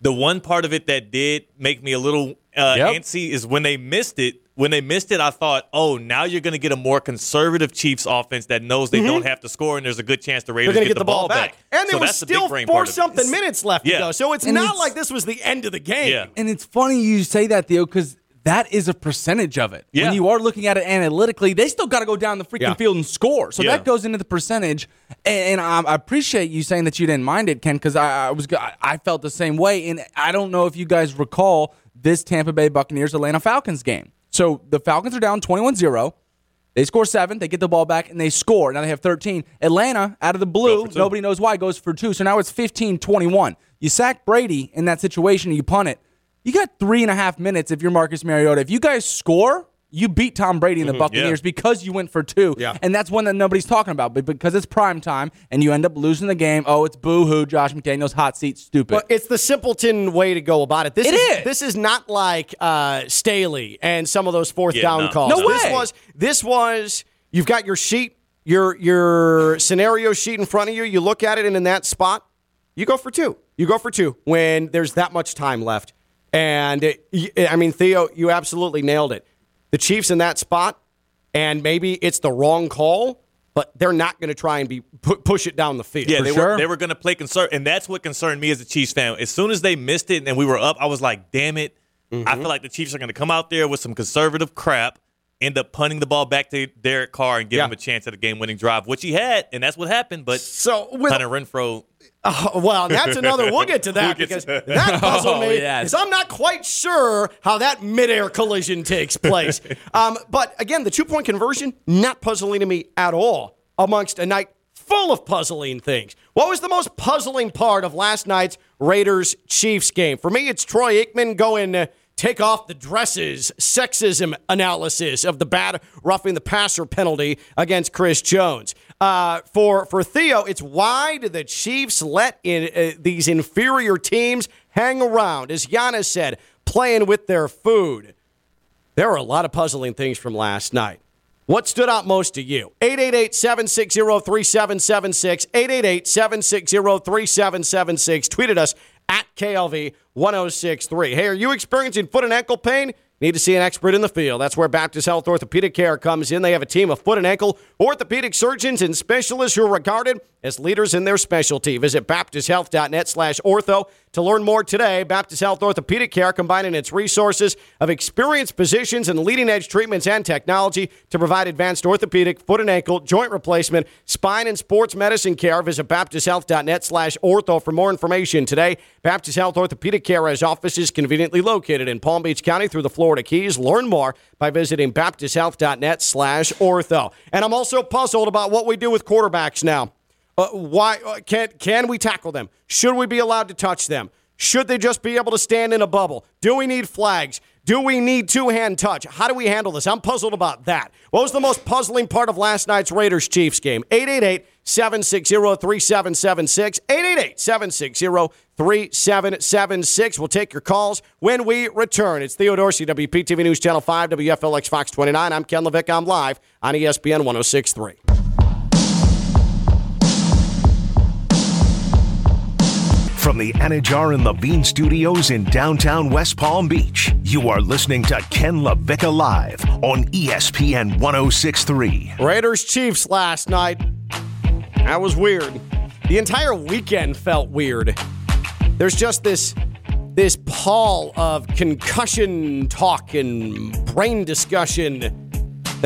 the one part of it that did make me a little uh, Yep. antsy is when they missed it. When they missed it, I thought, oh, now you're going to get a more conservative Chiefs offense that knows they don't have to score, and there's a good chance the Mm-hmm. Raiders going to get, get the ball back. And there so was that's still big four part of it. something minutes left to go. So it's And not it's- like this was the end of the game. Yeah. And it's funny you say that, Theo, because that is a percentage of it. Yeah. When you are looking at it analytically, they still got to go down the freaking Yeah. field and score. So Yeah. that goes into the percentage. And, and I, I appreciate you saying that you didn't mind it, Ken, because I, I was I- I felt the same way. And I don't know if you guys recall this Tampa Bay Buccaneers Atlanta Falcons game. So the Falcons are down 21 0. They score seven, they get the ball back, and they score. Now they have 13. Atlanta, out of the blue, nobody knows why, goes for two. So now it's 15 21. You sack Brady in that situation, and you punt it. You got three and a half minutes if you're Marcus Mariota. If you guys score, you beat Tom Brady and the Buccaneers yeah. because you went for two. Yeah. And that's one that nobody's talking about. But because it's prime time and you end up losing the game, oh, it's boo hoo, Josh McDaniels, hot seat, stupid. But it's the simpleton way to go about it. This It is, is. this is not like uh, Staley and some of those fourth Yeah, down no. calls. No This way. was this was you've got your sheet, your your scenario sheet in front of you. You look at it, and in that spot, you go for two. You go for two when there's that much time left. And it, y- I mean, Theo, you absolutely nailed it. The Chiefs in that spot, and maybe it's the wrong call, but they're not going to try and be pu- push it down the field. Yeah, For they sure. were they were going to play concern, and that's what concerned me as a Chiefs fan. As soon as they missed it and we were up, I was like, "Damn it!" Mm-hmm. I feel like the Chiefs are going to come out there with some conservative crap, end up punting the ball back to Derek Carr and give Yeah. him a chance at a game-winning drive, which he had, and that's what happened. But So with Hunter Renfrow, Oh, well, that's another. We'll get to that We'll get because to- that puzzled Oh, me. yes. Because I'm not quite sure how that midair collision takes place. um, but again, the two point conversion not puzzling to me at all. Amongst a night full of puzzling things. What was the most puzzling part of last night's Raiders Chiefs game? For me, it's Troy Aikman going. Uh, Take off the dresses, sexism analysis of the bad roughing the passer penalty against Chris Jones. Uh, for for Theo, it's why did the Chiefs let in uh, these inferior teams hang around? As Giannis said, playing with their food. There are a lot of puzzling things from last night. What stood out most to you? 888 760 3776. 888 760 3776. Tweeted us at KLV 1063. Hey, are you experiencing foot and ankle pain? Need to see an expert in the field. That's where Baptist Health Orthopedic Care comes in. They have a team of foot and ankle orthopedic surgeons and specialists who are regarded as leaders in their specialty. Visit baptisthealth.net slash ortho to learn more today. Baptist Health Orthopedic Care combining its resources of experienced physicians and leading edge treatments and technology to provide advanced orthopedic, foot and ankle, joint replacement, spine and sports medicine care. Visit baptisthealth.net slash ortho for more information today. Baptist Health Orthopedic Care has offices conveniently located in Palm Beach County through the Keys. Learn more by visiting baptisthealth.net slash ortho. And I'm also puzzled about what we do with quarterbacks now. Uh, why uh, can can we tackle them? Should we be allowed to touch them? Should they just be able to stand in a bubble? Do we need flags? Do we need two hand touch? How do we handle this? I'm puzzled about that. What was the most puzzling part of last night's Raiders Chiefs game? 888 760 3776. 888 760 3776. We'll take your calls when we return. It's Theo Dorsey, WPTV News Channel 5, WFLX Fox 29. I'm Ken LaVicka. I'm live on ESPN 1063. From the Anidjar and Levine Studios in downtown West Palm Beach, you are listening to Ken LaVicka Live on ESPN 1063. Raiders Chiefs last night. That was weird. The entire weekend felt weird. There's just this this pall of concussion talk and brain discussion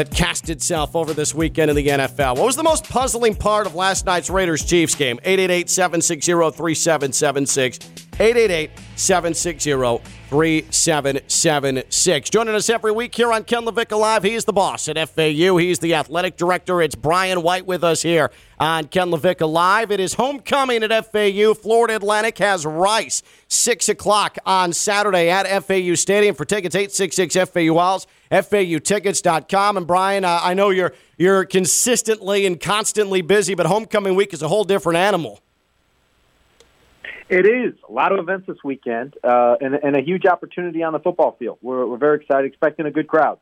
that cast itself over this weekend in the NFL. What was the most puzzling part of last night's Raiders Chiefs game? 888 760 3776. 888 760 3776. Joining us every week here on Ken LaVicka Live. He is the boss at FAU. He's the athletic director. It's Brian White with us here on Ken LaVicka Live. It is homecoming at FAU. Florida Atlantic has Rice. 6 o'clock on Saturday at FAU Stadium. For tickets, 866 FAU Owls, FAUtickets.com. And Brian, uh, I know you're, you're consistently and constantly busy, but homecoming week is a whole different animal. It is a lot of events this weekend, uh, and, and a huge opportunity on the football field. We're, we're very excited, expecting a good crowd.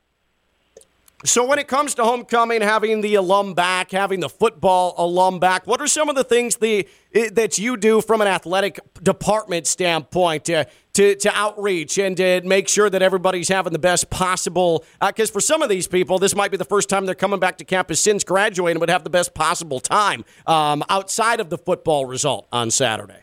So, when it comes to homecoming, having the alum back, having the football alum back, what are some of the things the, that you do from an athletic department standpoint to, to, to outreach and to make sure that everybody's having the best possible? Because uh, for some of these people, this might be the first time they're coming back to campus since graduating, but have the best possible time um, outside of the football result on Saturday.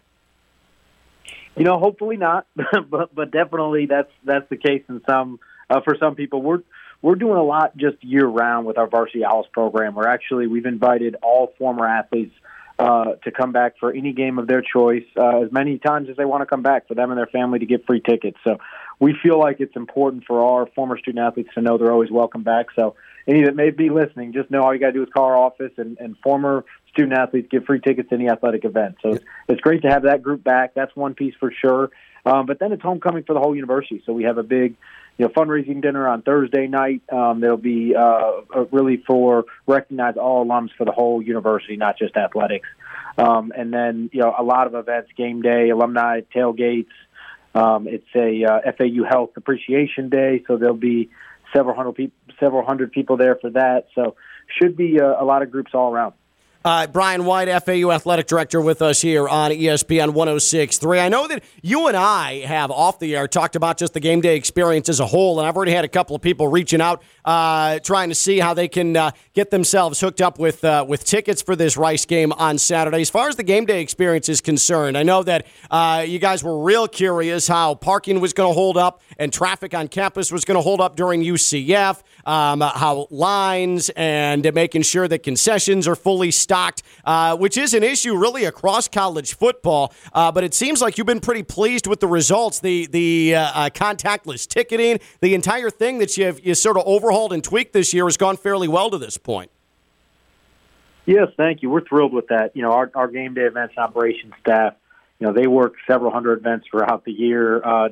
You know, hopefully not, but but definitely that's that's the case in some uh, for some people. We're we're doing a lot just year round with our varsity owls program. We're actually we've invited all former athletes uh, to come back for any game of their choice uh, as many times as they want to come back for them and their family to get free tickets. So we feel like it's important for our former student athletes to know they're always welcome back. So any that may be listening, just know all you got to do is call our office and, and former student athletes get free tickets to any athletic event. So it's, it's great to have that group back. That's one piece for sure. Um, but then it's homecoming for the whole university. So we have a big, you know, fundraising dinner on Thursday night. Um, that'll be uh, really for recognize all alums for the whole university, not just athletics. Um, and then you know a lot of events, game day, alumni tailgates. Um, it's a uh, FAU Health Appreciation Day, so there'll be several hundred people, several hundred people there for that. So should be a, a lot of groups all around. Uh, Brian White, FAU Athletic Director, with us here on ESPN 1063. I know that you and I have off the air talked about just the game day experience as a whole, and I've already had a couple of people reaching out uh, trying to see how they can uh, get themselves hooked up with uh, with tickets for this Rice game on Saturday. As far as the game day experience is concerned, I know that uh, you guys were real curious how parking was going to hold up and traffic on campus was going to hold up during UCF, um, how lines and making sure that concessions are fully stocked uh, which is an issue really across college football. Uh, but it seems like you've been pretty pleased with the results, the the uh, uh, contactless ticketing, the entire thing that you've you sort of overhauled and tweaked this year has gone fairly well to this point. Yes, thank you. We're thrilled with that. You know, our, our game day events operations staff, you know, they work several hundred events throughout the year. Uh,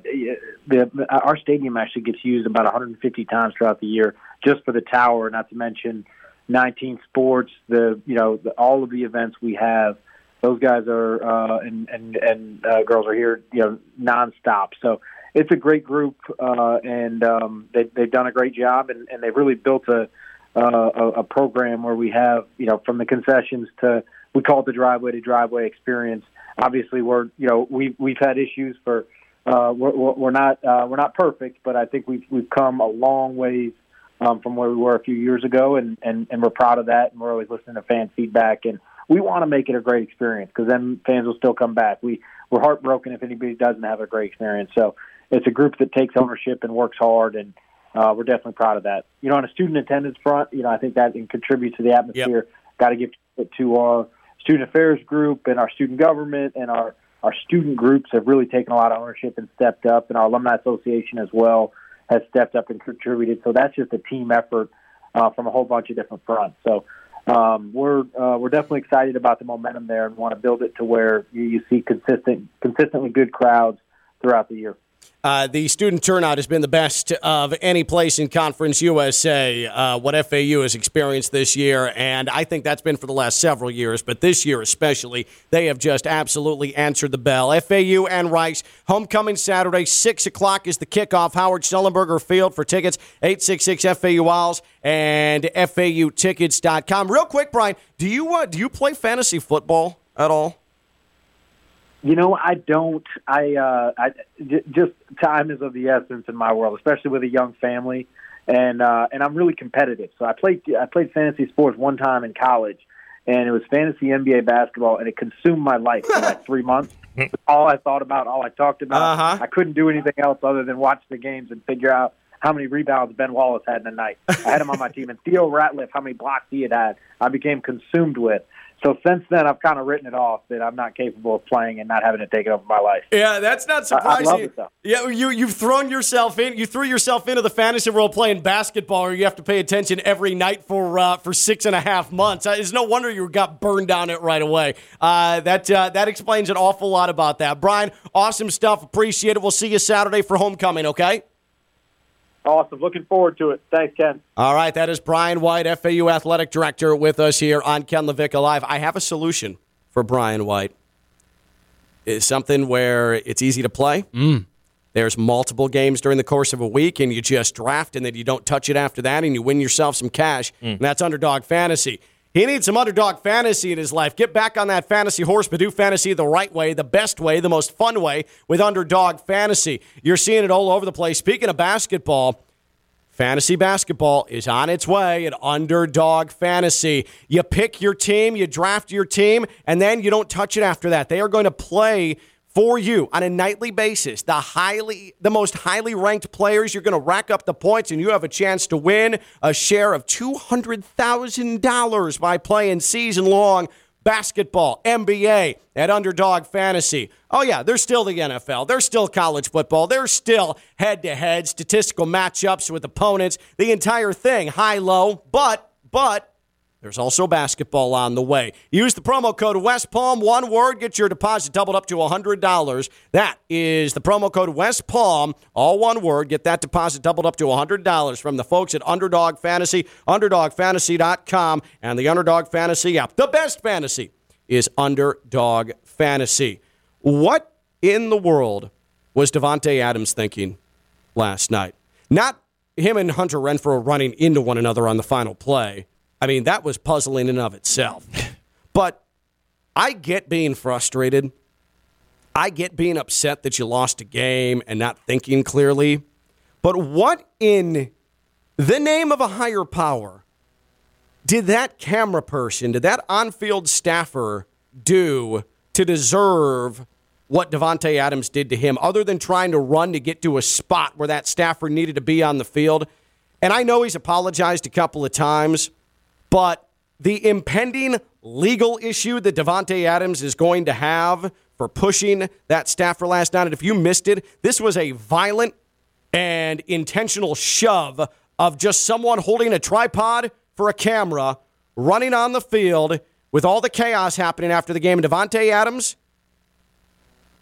the, our stadium actually gets used about 150 times throughout the year just for the tower, not to mention 19 sports, the, you know, the, all of the events we have. Those guys are, uh, and, and, and uh, girls are here, you know, nonstop. So it's a great group, uh, and um, they, they've done a great job, and, and they've really built a, uh, a, a program where we have, you know, from the concessions to we call it the driveway to driveway experience. Obviously, we're you know we we've had issues for uh, we're, we're not uh, we're not perfect, but I think we've we've come a long ways um, from where we were a few years ago, and, and and we're proud of that, and we're always listening to fan feedback, and we want to make it a great experience because then fans will still come back. We we're heartbroken if anybody doesn't have a great experience. So it's a group that takes ownership and works hard and uh, we're definitely proud of that. You know, on a student attendance front, you know, I think that contributes to the atmosphere. Yep. Got to give it to our student affairs group and our student government and our our student groups have really taken a lot of ownership and stepped up, and our alumni association as well has stepped up and contributed. So that's just a team effort uh, from a whole bunch of different fronts. So um, we're uh, we're definitely excited about the momentum there and want to build it to where you, you see consistent, consistently good crowds throughout the year. Uh, the student turnout has been the best of any place in Conference USA, uh, what FAU has experienced this year. And I think that's been for the last several years, but this year especially, they have just absolutely answered the bell. FAU and Rice, homecoming Saturday, 6 o'clock is the kickoff. Howard Schnellenberger Field for tickets, 866 FAU Owls and FAUtickets.com. Real quick, Brian, do you, uh, do you play fantasy football at all? You know, I don't. I, uh, I j- just time is of the essence in my world, especially with a young family, and uh, and I'm really competitive. So I played I played fantasy sports one time in college, and it was fantasy NBA basketball, and it consumed my life for like three months. all I thought about, all I talked about. Uh-huh. I couldn't do anything else other than watch the games and figure out how many rebounds Ben Wallace had in a night. I had him on my team, and Theo Ratliff, how many blocks he had had. I became consumed with. So since then, I've kind of written it off that I'm not capable of playing and not having to take it over my life. Yeah, that's not surprising. I, I love it, though. Yeah, you you've thrown yourself in. You threw yourself into the fantasy world playing basketball, or you have to pay attention every night for uh, for six and a half months. Uh, it's no wonder you got burned on it right away. Uh, that uh, that explains an awful lot about that. Brian, awesome stuff. Appreciate it. We'll see you Saturday for homecoming. Okay. Awesome. Looking forward to it. Thanks, Ken. All right. That is Brian White, FAU Athletic Director, with us here on Ken LaVicka Live. I have a solution for Brian White. It's something where it's easy to play. Mm. There's multiple games during the course of a week, and you just draft, and then you don't touch it after that, and you win yourself some cash. Mm. And that's underdog fantasy. He needs some underdog fantasy in his life. Get back on that fantasy horse, but do fantasy the right way, the best way, the most fun way with underdog fantasy. You're seeing it all over the place. Speaking of basketball, fantasy basketball is on its way at underdog fantasy. You pick your team, you draft your team, and then you don't touch it after that. They are going to play for you on a nightly basis. The highly the most highly ranked players, you're going to rack up the points and you have a chance to win a share of $200,000 by playing season long basketball, NBA at Underdog Fantasy. Oh yeah, there's still the NFL. There's still college football. There's still head-to-head statistical matchups with opponents. The entire thing, high low, but but there's also basketball on the way. Use the promo code West Palm, one word, get your deposit doubled up to $100. That is the promo code West Palm, all one word. Get that deposit doubled up to $100 from the folks at Underdog Fantasy, UnderdogFantasy.com, and the Underdog Fantasy app. The best fantasy is Underdog Fantasy. What in the world was Davante Adams thinking last night? Not him and Hunter Renfrow running into one another on the final play. I mean, that was puzzling in of itself. But I get being frustrated. I get being upset that you lost a game and not thinking clearly. But what in the name of a higher power did that camera person, did that on field staffer do to deserve what Davante Adams did to him, other than trying to run to get to a spot where that staffer needed to be on the field? And I know he's apologized a couple of times. But the impending legal issue that Davante Adams is going to have for pushing that staffer last night. And if you missed it, this was a violent and intentional shove of just someone holding a tripod for a camera, running on the field with all the chaos happening after the game. And Davante Adams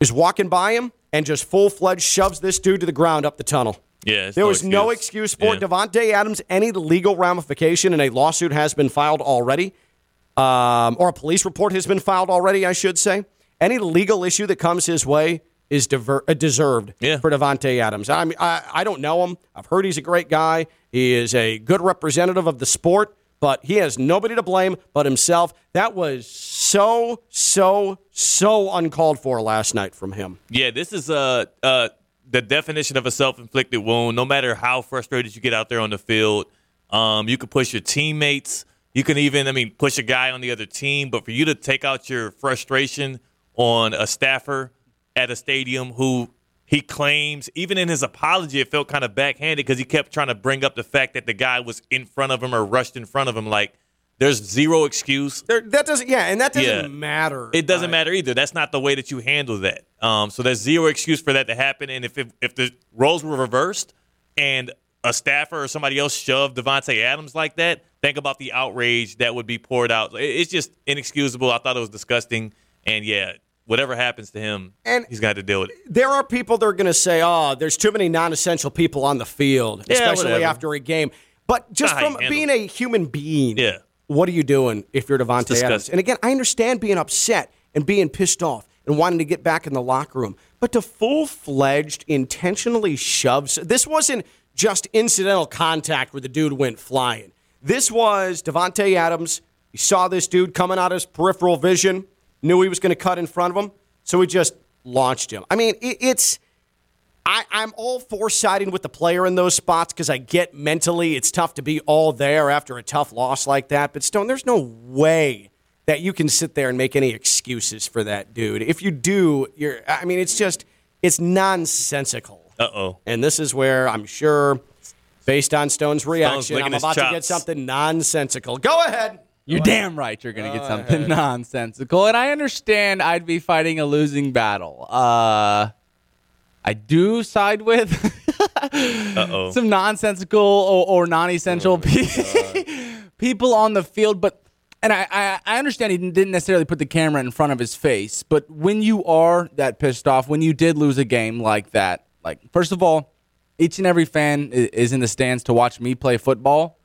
is walking by him and just full fledged shoves this dude to the ground up the tunnel. Yeah, There no was no excuse for. Yeah. Davante Adams, any legal ramification, and a lawsuit has been filed already, um, or a police report has been filed already, I should say. Any legal issue that comes his way is diver- uh, deserved for Davante Adams. I mean, I, I don't know him. I've heard he's a great guy. He is a good representative of the sport, but he has nobody to blame but himself. That was so, so, so uncalled for last night from him. Yeah, this is uh, uh, the definition of a self-inflicted wound. No matter how frustrated you get out there on the field, um, you can push your teammates. You can even, I mean, push a guy on the other team. But for you to take out your frustration on a staffer at a stadium who he claims, even in his apology, it felt kind of backhanded because he kept trying to bring up the fact that the guy was in front of him or rushed in front of him. Like, there's zero excuse. There, that doesn't, yeah, and that doesn't Yeah. matter. It doesn't matter either. That's not the way that you handle that. Um, so there's zero excuse for that to happen. And if it, if the roles were reversed and a staffer or somebody else shoved Davante Adams like that, think about the outrage that would be poured out. It's just inexcusable. I thought it was disgusting. And yeah, whatever happens to him, And- he's got to deal with it. there are people that are going to say, "Oh, there's too many non-essential people on the field, Yeah, especially whatever. after a game." But just from being a human being, Yeah. What are you doing if you're Davante Adams? And again, I understand being upset and being pissed off and wanting to get back in the locker room, but to full-fledged, intentionally shoves this wasn't just incidental contact where the dude went flying. This was Davante Adams. He saw this dude coming out of his peripheral vision, knew he was going to cut in front of him, so he just launched him. I mean, it, it's. I, I'm all for siding with the player in those spots because I get mentally it's tough to be all there after a tough loss like that. But Stone, there's no way that you can sit there and make any excuses for that dude. If you do, you're. I mean, it's just it's nonsensical. Uh oh. And this is where I'm sure, based on Stone's reaction, I'm about to get something nonsensical. Go ahead. You're damn right you're going to get something nonsensical. And I understand I'd be fighting a losing battle. Uh, I do side with some nonsensical or, or non essential people on the field. But, and I, I, I understand he didn't necessarily put the camera in front of his face. But when you are that pissed off, when you did lose a game like that, like, first of all, each and every fan is in the stands to watch me play football.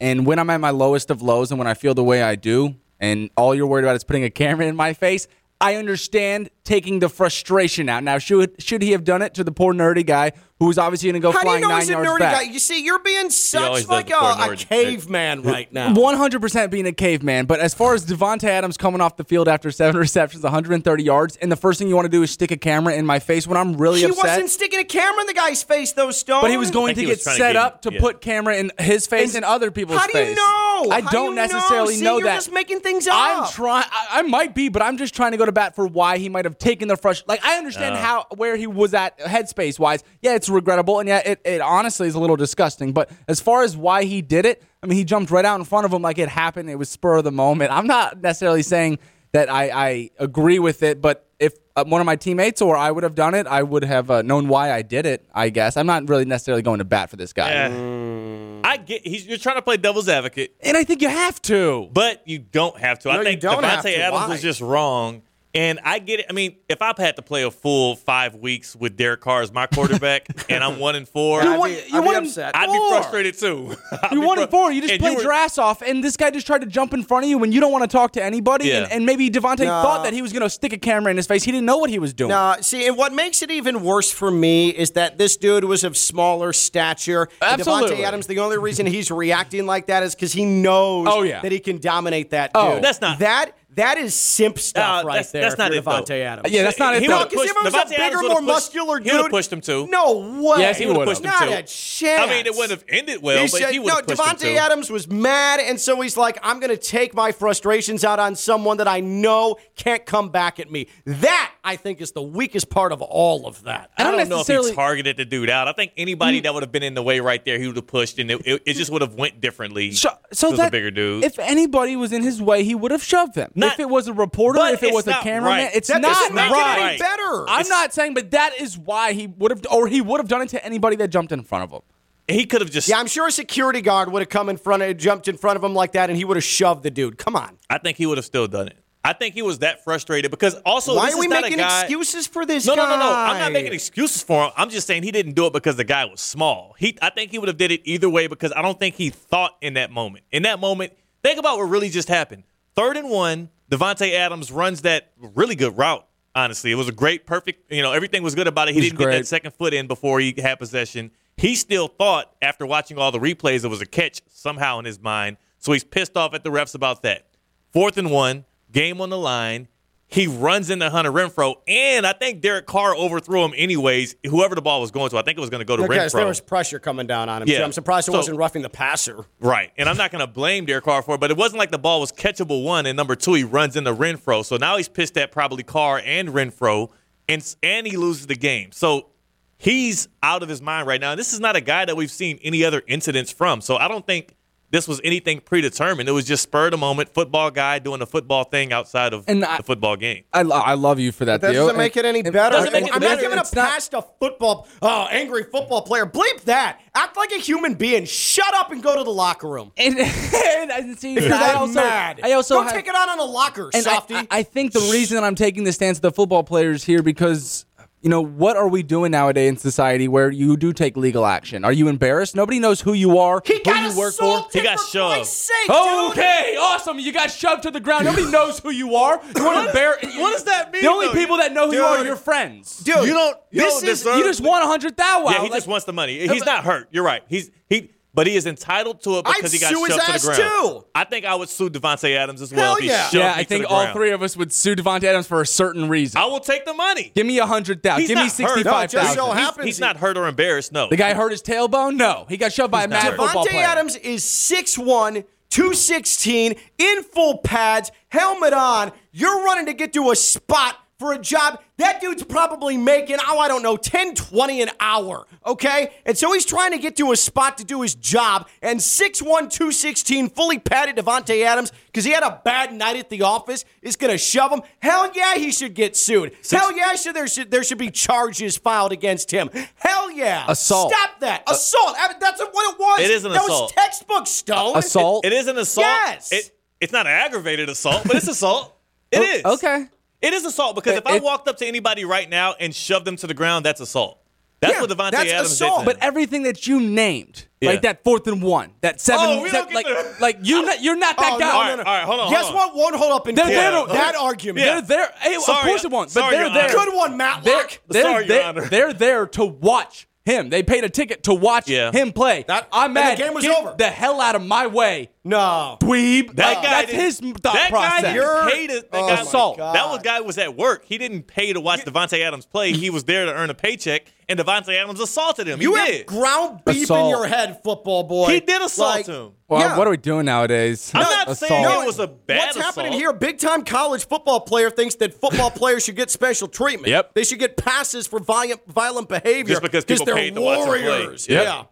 And when I'm at my lowest of lows and when I feel the way I do, and all you're worried about is putting a camera in my face, I understand taking the frustration out. Now, should should he have done it to the poor nerdy guy who was obviously going to go How do you flying know nine he's a yards nerdy back? guy? You see, you're being always such does like the a, poor a nerd. caveman right now. One hundred percent being a caveman, but as far as Davante Adams coming off the field after seven receptions, 130 yards, and the first thing you want to do is stick a camera in my face when I'm really upset. He upset. wasn't sticking a camera in the guy's face, though, Stone. but he was going think to he get was trying to set get- up to yeah. put camera in his face and, other people's How do you face. know? I How don't do you know? necessarily See, know you're that. just making things I'm up. trying. I might be, but I'm just trying to go to bat for why he might have taken the frustration. Like I understand Uh. how where he was at headspace wise. Yeah, it's regrettable, and yeah, it, it honestly is a little disgusting. But as far as why he did it, I mean, he jumped right out in front of him like it happened. It was spur of the moment. I'm not necessarily saying that I, I agree with it, but if uh, one of my teammates or I would have done it, I would have uh, known why I did it. I guess I'm not really necessarily going to bat for this guy, Yeah. I get he's you're trying to play devil's advocate, and I think you have to. but you don't have to. No, I you think don't have Davante to. Adams Why? was just wrong. And I get it. I mean, if I've had to play a full five weeks with Derek Carr as my quarterback and I'm one and four, I'd want- be, you I'd be upset. I'd be frustrated too. I'd You be won fru- it four. You just and played were- your ass off, and this guy just tried to jump in front of you when you don't want to talk to anybody. Yeah. And, and maybe Davante No. thought that he was going to stick a camera in his face. He didn't know what he was doing. No, see, and what makes it even worse for me is that this dude was of smaller stature. And Absolutely. Davante Adams, the only reason he's reacting like that is because he knows Oh, yeah. that he can dominate that Oh. dude. That's not- that. That is simp stuff No, right that's- there. that's not you're though. Adams. Yeah, that's not it, He though. would've Because if it was Davante a Adams bigger, more pushed- muscular he would've pushed him too. No way. Yes, He would have would've. pushed him too. Not a chance. I mean, it wouldn't have ended well, He but said- he would no, have pushed him Davante too. Adams was mad, and so he's like, I'm going to take my frustrations out on someone that I know can't come back at me. That I think, is the weakest part of all of that. I I don't, don't know if he targeted the dude out. I think anybody mm. that would have been in the way right there, he would have pushed, and it, it, it just would have went differently. So, so that a bigger dude. if anybody was in his way, he would have shoved them. Not- if it was a reporter, if it was a not cameraman, right. it's That not doesn't right. it any better. I'm not saying, but that is why he would have, or he would have done it to anybody that jumped in front of him. he could have just. Yeah, I'm sure a security guard would have come in front of, jumped in front of him like that, and he would have shoved the dude. Come on. I think he would have still done it. I think he was that frustrated because also Why this are we is not making guy, excuses for this No, guy? no, no, no. I'm not making excuses for him. I'm just saying he didn't do it because the guy was small. He, I think he would have did it either way because I don't think he thought in that moment. In that moment, think about what really just happened. Third and one, Davante Adams runs that really good route. Honestly, it was a great, perfect. You know, everything was good about it. He It was didn't get that second foot in before he had possession. He still thought after watching all the replays it was a catch somehow in his mind. So he's pissed off at the refs about that. Fourth and one, game on the line. He runs into Hunter Renfrow, and I think Derek Carr overthrew him anyways. Whoever the ball was going to, I think it was going to go to Because Renfrow. there was pressure coming down on him. Yeah. too. I'm surprised it So- wasn't roughing the passer. Right. And I'm not going to blame Derek Carr for it, but it wasn't like the ball was catchable, one. And number two, he runs into Renfrow. So now he's pissed at probably Carr and Renfrow, and, and he loses the game. So he's out of his mind right now. And this is not a guy that we've seen any other incidents from. So I don't think this was anything predetermined. It was just spur of the moment, football guy doing a football thing outside of And I- the football game. I, lo- I love you for that, That Theo. doesn't make it any better. doesn't it I'm better. not giving a not- pass to football. Oh, angry football player. Bleep that. Act like a human being. Shut up and go to the locker room. And, and I see. If you're I that also, mad, I also go have- take it on in the locker, And softy. I, I think the reason I'm taking the stance of the football players here because you know what are we doing nowadays in society where you do take legal action? Are you embarrassed? Nobody knows who you are, he who you work for. He got for shoved. Christ's sake, dude. Okay, awesome. You got shoved to the ground. Nobody knows who you are. You want to embarrass? what does that mean, The only though? people that know who you are are your friends. Dude, You don't- you this don't is deserve- You just won a hundred thou wow. yeah, he Like, just wants the money. He's not hurt. You're right. He's he, but he is entitled to it I'd because he got sue his shoved to the ground. too. I think I would sue Davante Adams as well. Hell if he yeah. shoved yeah, me I think all ground. three of us would sue Davante Adams for a certain reason. I will take the money. Give me a hundred thou. He's Give me not hurt. sixty-five No, just thousand. so He's- he's he- not hurt or embarrassed. No. the guy hurt his tailbone. No, he got shoved by a not mad hurt. football Davante player. Adams is 6'1", 216, in full pads, helmet on. You're running to get to a spot for a job. That dude's probably making, oh, I don't know, 10, 20 an hour, okay? And so he's trying to get to a spot to do his job. And 6'1", 216, fully padded Davante Adams, because he had a bad night at the office, is going to shove him. Hell yeah, he should get sued. Hell yeah, should, there, should, there should be charges filed against him. Hell yeah. Assault. Stop that. Uh, assault. I mean, That's what it was. It is an that assault. was textbook stone. Assault. It is an assault. Yes. It, it's not an aggravated assault, but it's assault. It Oh, is. okay. It is assault because if It- I walked up to anybody right now and shoved them to the ground, that's assault. That's Yeah, what Davante that's Adams assault. did. But everything that you named, Yeah. like that fourth and one, that oh, seven, Oh, we se- don't get like, to- like you, not, you're not that Oh, guy. no, all no, no. all right, hold on. Guess hold on. what? One hold up in They're court. there to- that argument. Yeah. They're there. Hey, Sorry, of course it won't. But sorry, they're there. Honor. Good one, They're, they're, Sorry, they're, Honor. they're there to watch him. They paid a ticket to watch Yeah. him play. That- I'm and the game was Get over. the hell out of my way, No. dweeb. That Like, guy that's didn't- his thought that process. Guy You're- didn't pay to, that Oh guy, my Assault. God. That was guy was at work. He didn't pay to watch Davante Adams play. He was there to earn a paycheck, and Davante Adams assaulted him. You he have did. ground beef in your head, football boy. He did assault Like, him. Well, Yeah. what are we doing nowadays? I'm not saying Assault. it was a bad What's assault. happening here? Big time college football player thinks that football players should get special treatment. Yep. They should get passes for violent, violent behavior. Just because people they're paid to watch them play. warriors. Yep. Yeah.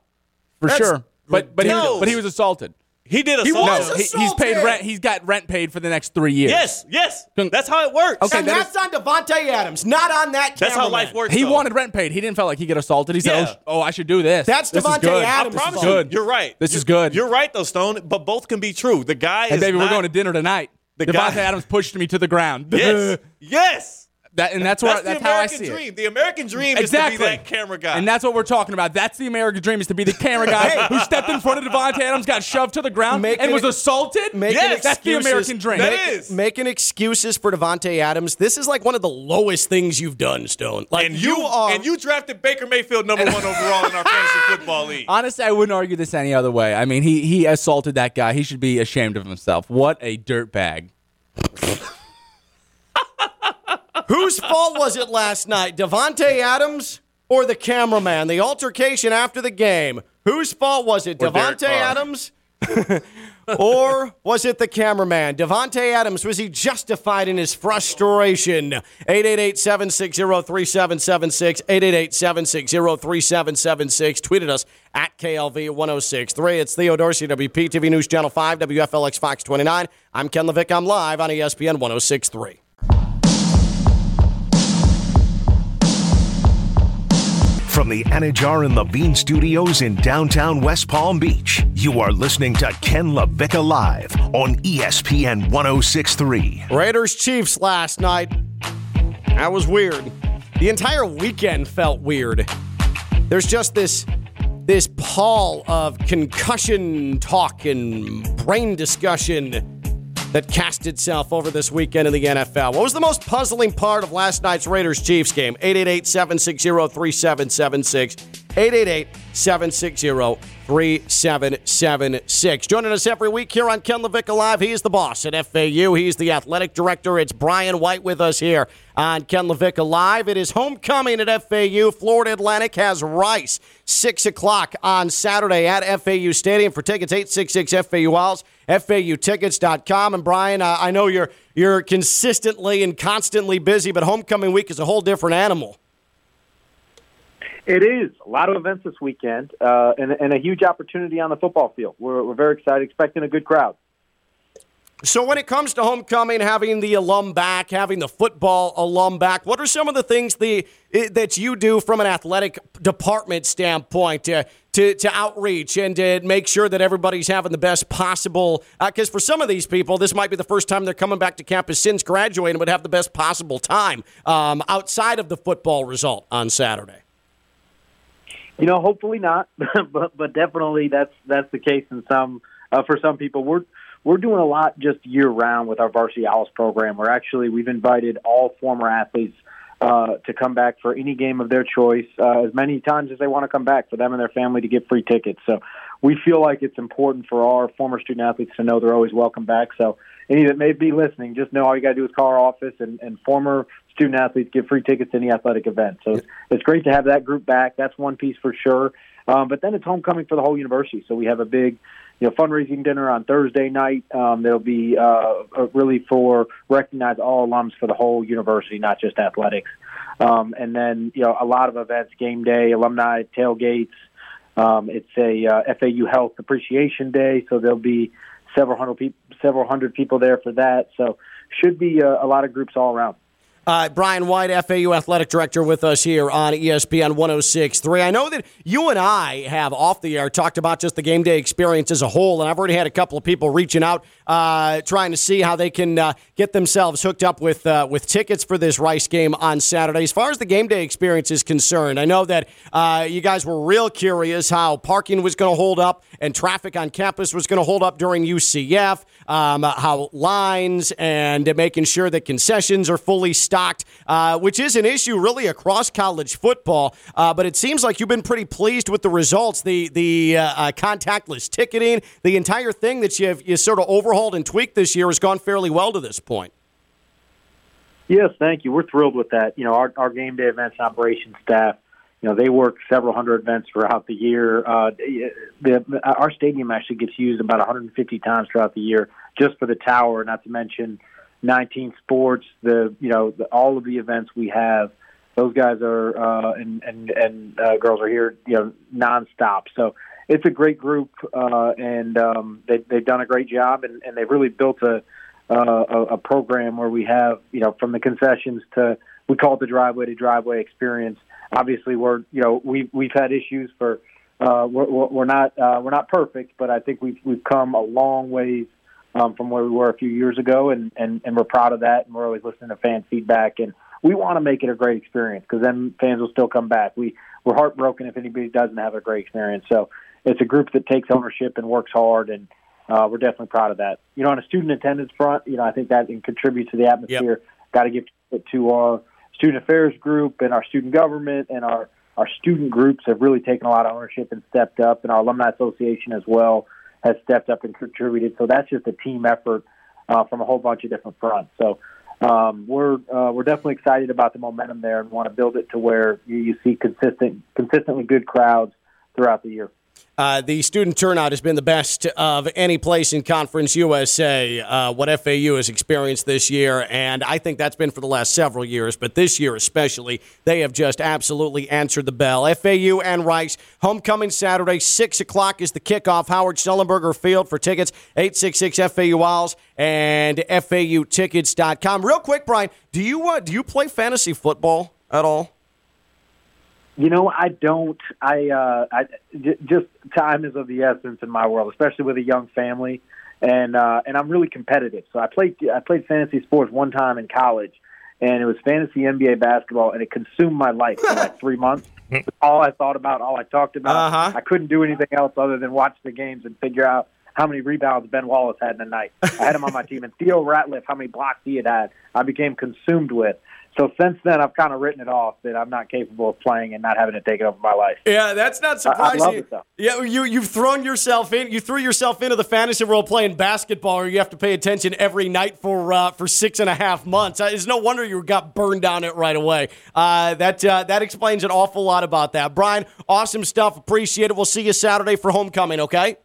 for That's sure. But but he, was, but he was assaulted. He did a He assault. was No, him. he, he's paid assaulted. rent. He's got rent paid for the next three years. Yes, yes. Con- That's how it works. Okay, and that that's on Davante Adams, not on that That's how cameraman. life works. He though. wanted rent paid. He didn't feel like he get assaulted. He said, Yeah. oh, sh- "Oh, I should do this." That's this is Davante good. Adams' I promise fault. you, Good. you're right. This You- is good. You're right, though, Stone. But both can be true. The guy Hey, is baby, not, we're going to dinner tonight. The Davante guy- Adams pushed me to the ground. Yes, yes. That and that's what That's, that's how I American see dream. it. The American dream Exactly. is to be that camera guy. And that's what we're talking about. That's the American dream is to be the camera guy who stepped in front of Davante Adams, got shoved to the ground, Making and was assaulted. Making Yes, that's the excuses- American dream. That Make- is. Making excuses for Davante Adams. This is like one of the lowest things you've done, Stone. Like and you, are and you drafted Baker Mayfield number one overall in our fantasy football league. Honestly, I wouldn't argue this any other way. I mean, he he assaulted that guy. He should be ashamed of himself. What a dirtbag. Whose fault was it last night? Davante Adams or the cameraman? The altercation after the game. Whose fault was it? Or Derek Davante Carr. Adams or was it the cameraman? Davante Adams, was he justified in his frustration? 888-760-3776, 888-760-3776. Tweeted us at KLV1063. It's Theo Dorsey, WPTV News Channel 5, WFLX Fox 29. I'm Ken LaVicka. I'm live on ESPN 1063. From the Anidjar and Levine studios in downtown West Palm Beach, you are listening to Ken LaVicka Live on ESPN 1063. Raiders Chiefs last night. That was weird. The entire weekend felt weird. There's just this this pall of concussion talk and brain discussion that cast itself over this weekend in the NFL. What was the most puzzling part of last night's Raiders Chiefs game? 888 760 3776. 888 760 3776. Joining us every week here on Ken LaVicka Live. He's the boss at FAU. He's the athletic director. It's Brian White with us here on Ken LaVicka Live. It is homecoming at FAU. Florida Atlantic has Rice. 6 o'clock on Saturday at FAU Stadium. For tickets, 866 FAU Owls, FAUtickets.com. And Brian, uh, I know you're, you're consistently and constantly busy, but homecoming week is a whole different animal. It is a lot of events this weekend, uh, and, and a huge opportunity on the football field. We're, we're very excited, expecting a good crowd. So, when it comes to homecoming, having the alum back, having the football alum back, what are some of the things the, that you do from an athletic department standpoint to, to outreach and to make sure that everybody's having the best possible? Because uh, for some of these people, this might be the first time they're coming back to campus since graduating, would have the best possible time um, outside of the football result on Saturday. You know, hopefully not, but but definitely that's that's the case in some uh, for some people. We're we're doing a lot just year round with our varsity Owls program. We're actually we've invited all former athletes uh, to come back for any game of their choice uh, as many times as they want to come back for them and their family to get free tickets. So we feel like it's important for our former student athletes to know they're always welcome back. So any that may be listening, just know all you got to do is call our office, and, and former student athletes get free tickets to any athletic event. So it's, it's great to have that group back. That's one piece for sure. Um, but then it's homecoming for the whole university. So we have a big, you know, fundraising dinner on Thursday night. Um, that'll be uh, really for recognize all alums for the whole university, not just athletics. Um, and then you know a lot of events, game day, alumni tailgates. Um, it's a uh, FAU Health Appreciation Day, so there'll be several hundred people, several hundred people there for that. So should be uh, a lot of groups all around. Uh, Brian White, FAU Athletic Director, with us here on ESPN 1063. I know that you and I have off the air talked about just the game day experience as a whole, and I've already had a couple of people reaching out uh, trying to see how they can uh, get themselves hooked up with uh, with tickets for this Rice game on Saturday. As far as the game day experience is concerned, I know that uh, you guys were real curious how parking was going to hold up and traffic on campus was going to hold up during UCF, um, how lines and making sure that concessions are fully stocked uh, which is an issue really across college football. Uh, but it seems like you've been pretty pleased with the results, the the uh, uh contactless ticketing, the entire thing that you've you sort of overhauled and tweaked this year has gone fairly well to this point. Yes, thank you. We're thrilled with that. You know, our, our game day events operations staff you know they work several hundred events throughout the year. Uh, the, our stadium actually gets used about 150 times throughout the year just for the tower, not to mention 19 sports. The you know the, all of the events we have, those guys are uh, and and and uh, girls are here you know nonstop. So it's a great group, uh, and um, they, they've done a great job, and, and they've really built a, uh, a a program where we have you know from the concessions to we call it the driveway to driveway experience obviously we're you know we've we've had issues for uh, we're, we're not uh, we're not perfect, but I think we've we've come a long ways um, from where we were a few years ago, and, and and we're proud of that, and we're always listening to fan feedback, and we want to make it a great experience because then fans will still come back. We we're heartbroken if anybody doesn't have a great experience. So it's a group that takes ownership and works hard, and uh, we're definitely proud of that. You know, on a student attendance front, you know, I think that contributes to the atmosphere. Yep. Got to give it to our student affairs group and our student government and our our student groups have really taken a lot of ownership and stepped up, and our alumni association as well has stepped up and contributed. So that's just a team effort uh, from a whole bunch of different fronts. So um, we're uh, we're definitely excited about the momentum there and want to build it to where you, you see consistent consistently good crowds throughout the year. Uh, the student turnout has been the best of any place in Conference USA, uh, what FAU has experienced this year. And I think that's been for the last several years, but this year especially, they have just absolutely answered the bell. FAU and Rice, homecoming Saturday, 6 o'clock is the kickoff. Howard Schnellenberger Field for tickets, 866 FAU Owls and FAUtickets.com. Real quick, Brian, do you, uh, do you play fantasy football at all? You know, I don't. I, uh, I j- just time is of the essence in my world, especially with a young family, and uh, and I'm really competitive. So I played I played fantasy sports one time in college, and it was fantasy NBA basketball, and it consumed my life for like three months. all I thought about, all I talked about. Uh-huh. I couldn't do anything else other than watch the games and figure out how many rebounds Ben Wallace had in a night. I had him on my team, and Theo Ratliff, how many blocks he had had. I became consumed with. So since then, I've kind of written it off that I'm not capable of playing and not having to take it over my life. Yeah, that's not surprising. I surprising. love it, though. Yeah, you you've thrown yourself in. You threw yourself into the fantasy world playing basketball, or you have to pay attention every night for uh, for six and a half months. Uh, It's no wonder you got burned on it right away. Uh, that uh, that explains an awful lot about that. Brian, awesome stuff. Appreciate it. We'll see you Saturday for homecoming. Okay.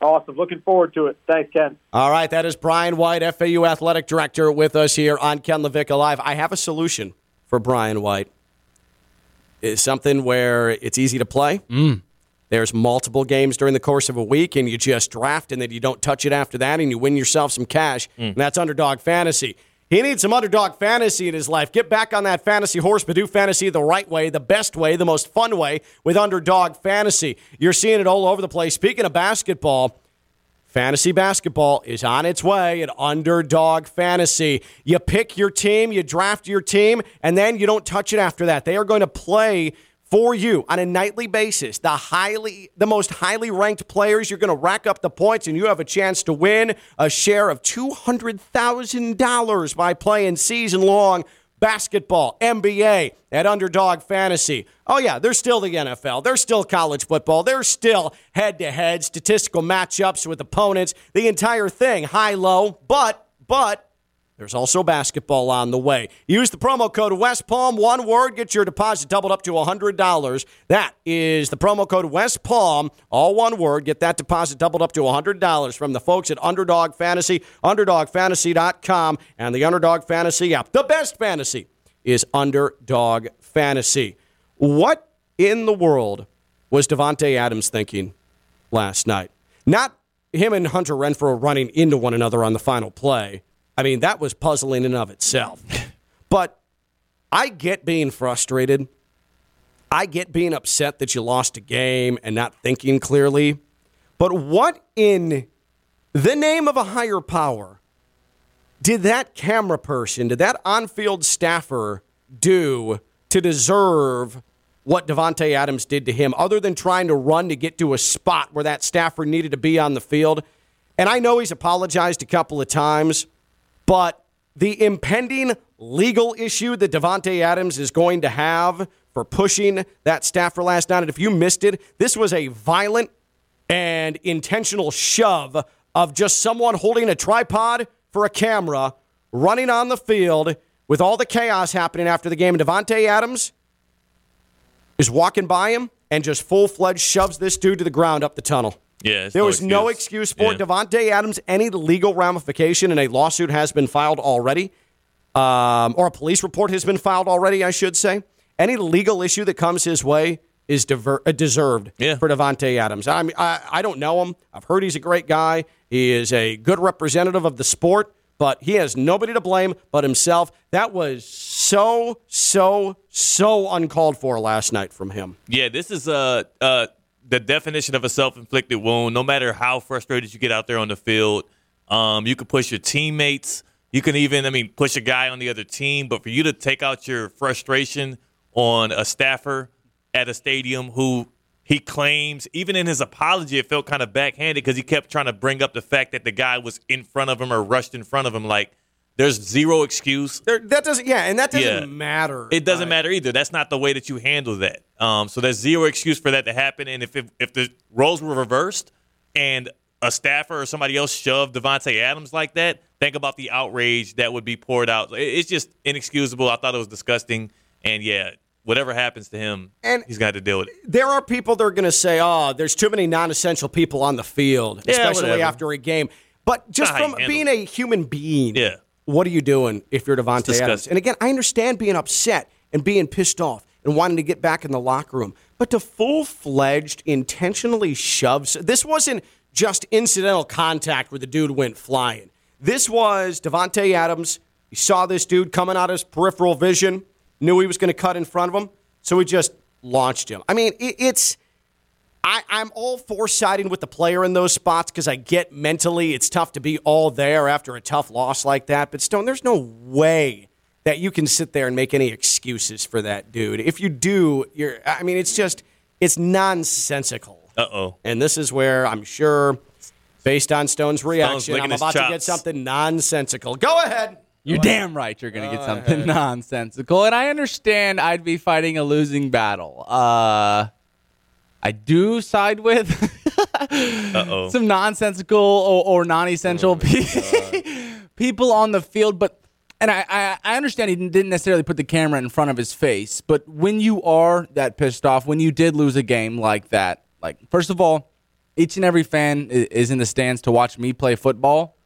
Awesome. Looking forward to it. Thanks, Ken. All right, that is Brian White, FAU Athletic Director, with us here on Ken LaVicka Live. I have a solution for Brian White. It's something where it's easy to play. Mm. There's multiple games during the course of a week, and you just draft, and then you don't touch it after that, and you win yourself some cash. And that's underdog fantasy. He needs some underdog fantasy in his life. Get back on that fantasy horse, but do fantasy the right way, the best way, the most fun way with underdog fantasy. You're seeing it all over the place. Speaking of basketball, Fantasy basketball is on its way at Underdog Fantasy. You pick your team, you draft your team, and then you don't touch it after that. They are going to play for you on a nightly basis. The highly the most highly ranked players, you're going to rack up the points and you have a chance to win a share of $200,000 by playing season long basketball, NBA, at Underdog Fantasy. Oh, yeah, there's still the NFL. There's still college football. There's still head to head statistical matchups with opponents, the entire thing, high low. But, but, there's also basketball on the way. Use the promo code West Palm, one word, get your deposit doubled up to $100. That is the promo code West Palm, all one word. Get that deposit doubled up to $100 from the folks at Underdog Fantasy, UnderdogFantasy.com, and the Underdog Fantasy app. The best fantasy is Underdog Fantasy. What in the world was Davante Adams thinking last night? Not him and Hunter Renfrow running into one another on the final play. I mean, that was puzzling in of itself. But I get being frustrated. I get being upset that you lost a game and not thinking clearly. But what in the name of a higher power did that camera person, did that on field staffer do to deserve what Davante Adams did to him, other than trying to run to get to a spot where that staffer needed to be on the field? And I know he's apologized a couple of times, but the impending legal issue that Davante Adams is going to have for pushing that staffer last night, and if you missed it, this was a violent and intentional shove of just someone holding a tripod for a camera, running on the field with all the chaos happening after the game. And Davante Adams is walking by him and just full fledged shoves this dude to the ground up the tunnel. Yeah, There no was no excuse for. Yeah. Davante Adams, any legal ramification, and a lawsuit has been filed already, um, or a police report has been filed already, I should say. Any legal issue that comes his way is diver- uh, deserved for Davante Adams. I mean, I, I don't know him. I've heard he's a great guy. He is a good representative of the sport, but he has nobody to blame but himself. That was so, so, so uncalled for last night from him. Yeah, this is uh, uh, the definition of a self-inflicted wound. No matter how frustrated you get out there on the field, um, you can push your teammates. You can even, I mean, push a guy on the other team. But for you to take out your frustration on a staffer at a stadium who he claims, even in his apology, it felt kind of backhanded because he kept trying to bring up the fact that the guy was in front of him or rushed in front of him. Like, there's zero excuse. There, that doesn't, yeah, and that doesn't Yeah. matter. It doesn't matter either. That's not the way that you handle that. Um, so there's zero excuse for that to happen. And if it, if the roles were reversed and a staffer or somebody else shoved Davante Adams like that, think about the outrage that would be poured out. It's just inexcusable. I thought it was disgusting. And yeah, whatever happens to him, And- he's got to deal with it. there are people that are going to say, "Oh, there's too many non-essential people on the field, Yeah, especially whatever. after a game." But just from being a human being, Yeah. What are you doing if you're Davante. Adams? And again, I understand being upset and being pissed off and wanting to get back in the locker room, but to full-fledged intentionally shoves this wasn't just incidental contact where the dude went flying. This was Davante Adams. He saw this dude coming out of his peripheral vision, knew he was going to cut in front of him, so he just launched him. I mean, it, it's. I, I'm all for siding with the player in those spots because I get mentally it's tough to be all there after a tough loss like that. But Stone, there's no way that you can sit there and make any excuses for that dude. If you do, you're. I mean, it's just it's nonsensical. Uh oh. And this is where I'm sure, based on Stone's reaction, licking I'm his about to get something nonsensical. Go ahead. You're damn right you're going to get something nonsensical. And I understand I'd be fighting a losing battle. Uh, I do side with oh. some nonsensical or, or non-essential pe- people on the field, but and I, I I understand he didn't necessarily put the camera in front of his face, but when you are that pissed off, when you did lose a game like that, like first of all, each and every fan is in the stands to watch me play football,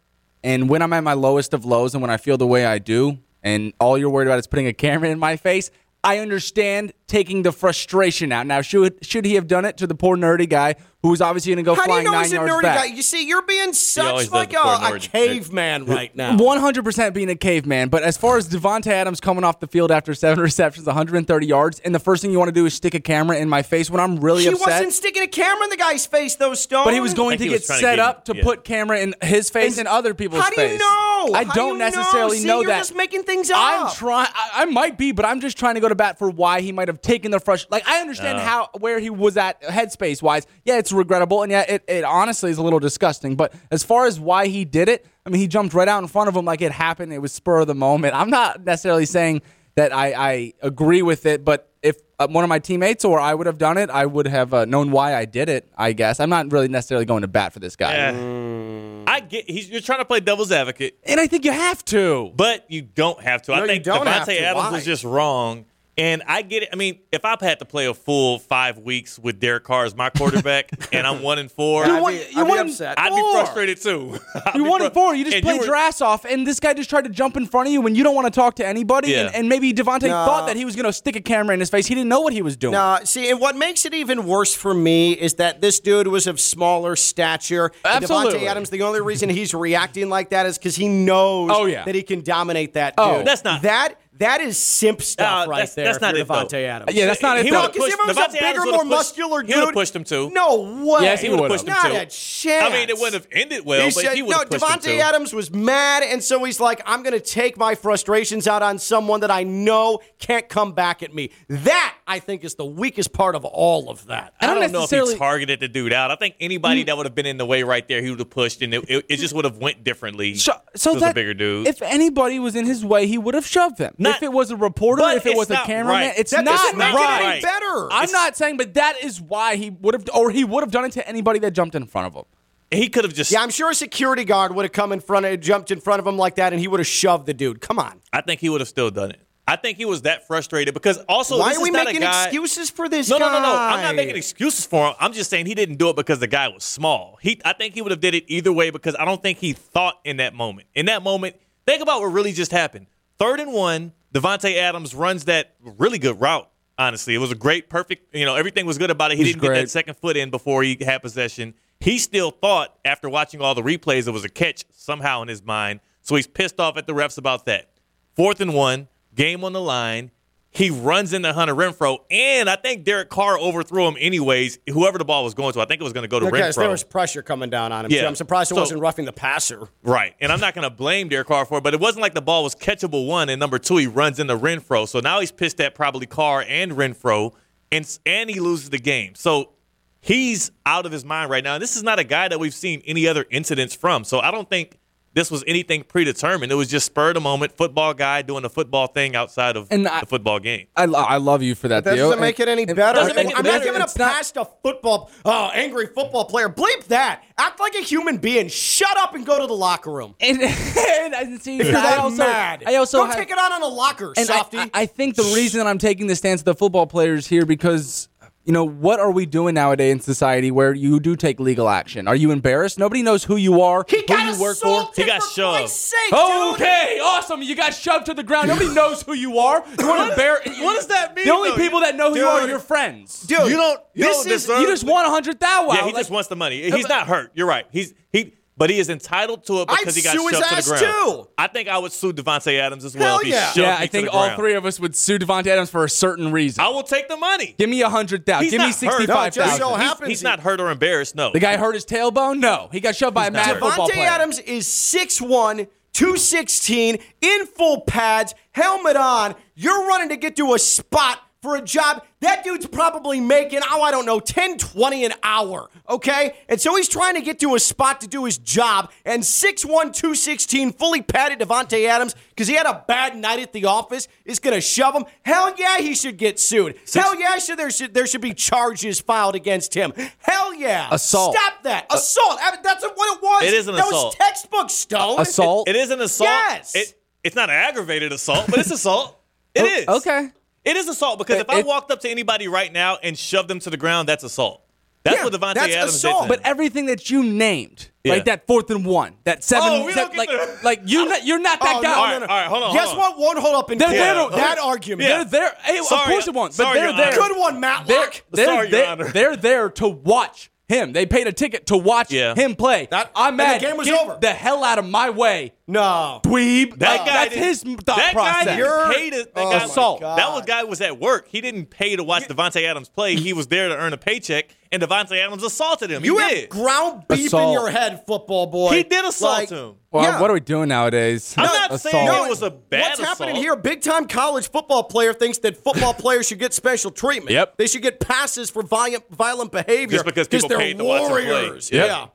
and when I'm at my lowest of lows and when I feel the way I do, and all you're worried about is putting a camera in my face, I understand taking the frustration out. Now, should should he have done it to the poor nerdy guy who was obviously going to go How do you know nine he's a yards nerdy back? guy? You see, you're being always such does like the poor a, a caveman right now. One hundred percent being a caveman, but as far as Davante Adams coming off the field after seven receptions, 130 yards, and the first thing you want to do is stick a camera in my face when I'm really upset. he upset. wasn't sticking a camera in the guy's face, though, Stone. but he was going think to he get was trying to set get him- up to yeah. put camera in his face and, other people's How do you face. know? I How do don't you necessarily know? See, know you're that. just making things I'm up. trying. I might be, but I'm just trying to go to bat for why he might have taken the frustration. Like I understand how where he was at headspace wise. Yeah, it's regrettable, and yeah, it, it honestly is a little disgusting. But as far as why he did it, I mean, he jumped right out in front of him like it happened. It was spur of the moment. I'm not necessarily saying that I, I agree with it, but if uh, one of my teammates or I would have done it, I would have uh, known why I did it. I guess I'm not really necessarily going to bat for this guy, Yeah. I get he's you're trying to play devil's advocate, and I think you have to. but you don't have to. No, I you think don't have Davante to. Adams Why? was just wrong. And I get it. I mean, if I've had to play a full five weeks with Derek Carr as my quarterback and I'm one and four, I'd be, you I'd be upset. I'd be frustrated too. You be won fru- it four. You just and played were- your ass off, and this guy just tried to jump in front of you when you don't want to talk to anybody. Yeah. And, and maybe Davante No. thought that he was going to stick a camera in his face. He didn't know what he was doing. No, see, and what makes it even worse for me is that this dude was of smaller stature. And Absolutely. Davante Adams, the only reason he's reacting like that is because he knows Oh, yeah. that he can dominate that Oh. dude. That's not- that. That is simp uh, stuff No, right that's- there. that's not you're it, though. Adams. Yeah, that's not it, He though. would've Because if it was Davante a bigger, more pushed- muscular dude, he would've pushed him too. No way. Yes, he would've pushed him too. Not too. a chance. I mean, it wouldn't have ended well, He but said- he would no, have pushed him Davante too. Adams was mad, and so he's like, "I'm going to take my frustrations out on someone that I know can't come back at me." That I think is the weakest part of all of that. I don't don't, know if he targeted the dude out. I think anybody mm. that would have been in the way right there, he would have pushed, and it, it, it just would have went differently. So, so if it was that a bigger dude. if anybody was in his way, he would have shoved him. Not- if it was a reporter, if it was a cameraman, right. it's That not doesn't right. it any better. I'm not saying, but that is why he would have, or he would have done it to anybody that jumped in front of him. he could have just. Yeah, I'm sure a security guard would have come in front of, jumped in front of him like that, and he would have shoved the dude. Come on. I think he would have still done it. I think he was that frustrated because also Why this are we is not making guy, excuses for this No, guy? no, no, no. I'm not making excuses for him. I'm just saying he didn't do it because the guy was small. He, I think he would have did it either way because I don't think he thought in that moment. In that moment, think about what really just happened. Third and one, Davante Adams runs that really good route. Honestly, it was a great, perfect. You know, everything was good about it. He It didn't get that second foot in before he had possession. He still thought after watching all the replays it was a catch somehow in his mind. So he's pissed off at the refs about that. Fourth and one, game on the line. He runs into Hunter Renfrow, and I think Derek Carr overthrew him anyways. Whoever the ball was going to, I think it was going to go to Because Renfrow. there was pressure coming down on him. Yeah. too. I'm surprised it So- wasn't roughing the passer. Right. And I'm not going to blame Derek Carr for it, but it wasn't like the ball was catchable, one. And number two, he runs into Renfrow. So now he's pissed at probably Carr and Renfrow, and, and he loses the game. So he's out of his mind right now. And this is not a guy that we've seen any other incidents from. So I don't think this was anything predetermined. It was just spur of the moment, football guy doing a football thing outside of And the I- football game. I, lo- I love you for that, That doesn't make it any And- better. Doesn't make it I'm not giving a pass to football. Oh, angry football player. Bleep that. Act like a human being. Shut up and go to the locker room. And, and I see. If you're I that also, mad, I also go have- take it out on a locker, and I- softy. I, I think the reason that I'm taking the stance of the football players here because you know what are we doing nowadays in society where you do take legal action? Are you embarrassed? Nobody knows who you are, he who got you work for. assaulted He got for shoved. Christ's sake, dude. Okay, awesome. You got shoved to the ground. Nobody knows who you are. You want to embarrass? what does that mean, The only though? people that know who you are are your friends. Dude, You don't- you this don't is deserve- You just won a hundred thou wow. yeah, he Like, just wants the money. He's not hurt. You're right. He's he, but he is entitled to it I'd because he got sue his shoved to the ground. too. I think I would sue Davante Adams as well Hell if he yeah. shoved yeah, me I think all ground. three of us would sue Davante Adams for a certain reason. I will take the money. Give me a hundred thou. He's Give me sixty-five thousand. hurt. No, sixty-five just thousand. so He's- he's he- not hurt or embarrassed. No, the guy hurt his tailbone. No, he got shoved by a not mad hurt. football Davante player. Adams is 6'1", 216, in full pads, helmet on. You're running to get to a spot for a job. That dude's probably making, oh, I don't know, 10, 20 an hour, okay? And so he's trying to get to a spot to do his job. And 6'1", 216, fully padded Davante Adams, because he had a bad night at the office, is going to shove him. Hell yeah, he should get sued. Hell yeah, should, there, should, there should be charges filed against him. Hell yeah. Assault. Stop that. Uh, assault. I mean, That's what it was. It is an that assault. was textbook stone. Assault. It is an assault. Yes. It, it's not aggravated assault, but it's assault. It Oh, okay. It is assault because It- if I it- walked up to anybody right now and shoved them to the ground, that's assault. That's Yeah, what Davante that's Adams assault. did. to But everything that you named, Yeah. like that fourth and one, that oh, seven, Oh, we like, get to- like you, not, you're not that Oh, guy. no, all no, no. all right, hold on. Guess hold on. what won't hold up in They're court? there to- that argument. Yeah. They're there. Hey, Sorry, of course it won't. But sorry, they're there. Good one, Matlock. They're, Sorry, they're, Your Honor. they're there to watch him. They paid a ticket to watch Yeah. him play. That- I'm and the mad. game was Get over. the hell out of my way, No. dweeb. That Like, guy that's didn't- his thought that process. Guy You're- didn't pay to, that Oh guy, Assault. God. That was guy was at work. He didn't pay to watch Davante Adams play. He was there to earn a paycheck, and Davante Adams assaulted him. You he have did. ground beef in your head, football boy. He did assault Like, him. well, yeah. what are we doing nowadays? I'm not Assault. saying No, it was a bad What's assault. happening here? Big time college football player thinks that football players should get special treatment. Yep. They should get passes for violent, violent behavior. Just because people they're paid to watch them play. warriors. Yep. Yeah.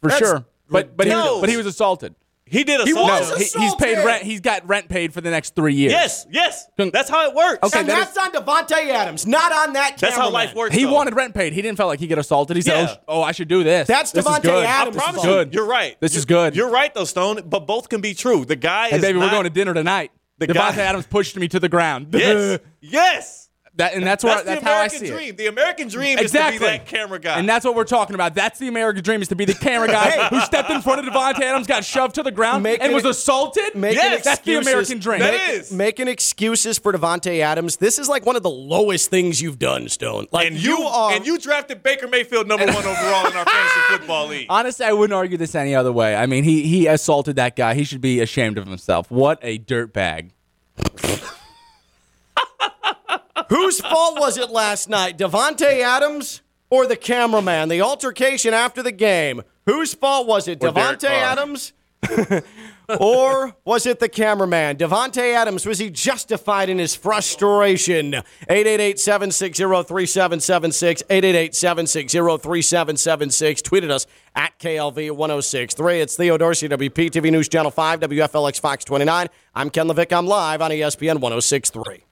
for That's sure. But but he, was, but he was assaulted. He did a He assault. was No, him. he, he's paid rent. He's got rent paid for the next three years. Yes, yes. That's how it works. Okay, and that that's on Davante Adams, not on that That's how life works. He though. wanted rent paid. He didn't feel like he get assaulted. He said, Yeah. oh, "Oh, I should do this." That's this Davante good. Adams' I promise fault. you, Good. you're right. This is good. You're right, though, Stone. But both can be true. The guy Hey, is baby, we're going to dinner tonight. The Davante guy- Adams pushed me to the ground. Yes, yes. That and that's where That's, that's, the how I American see dream. it. The American dream Exactly. is to be that camera guy. And that's what we're talking about. That's the American dream is to be the camera guy who stepped in front of Davante Adams, got shoved to the ground, Making and was assaulted. Making Yes, that's the excuses- American dream. That Make- is. Making excuses for Davante Adams. This is like one of the lowest things you've done, Stone. Like and you, are and you drafted Baker Mayfield number one overall in our fantasy football league. Honestly, I wouldn't argue this any other way. I mean, he he assaulted that guy. He should be ashamed of himself. What a dirtbag. Whose fault was it last night? Davante Adams or the cameraman? The altercation after the game. Whose fault was it? Or Derek Davante Carr. Adams? or was it the cameraman? Davante Adams, was he justified in his frustration? 888-760-3776, 888-760-3776. Tweeted us at KLV1063. It's Theo Dorsey, WPTV News Channel 5, WFLX Fox 29. I'm Ken LaVicka. I'm live on ESPN 1063.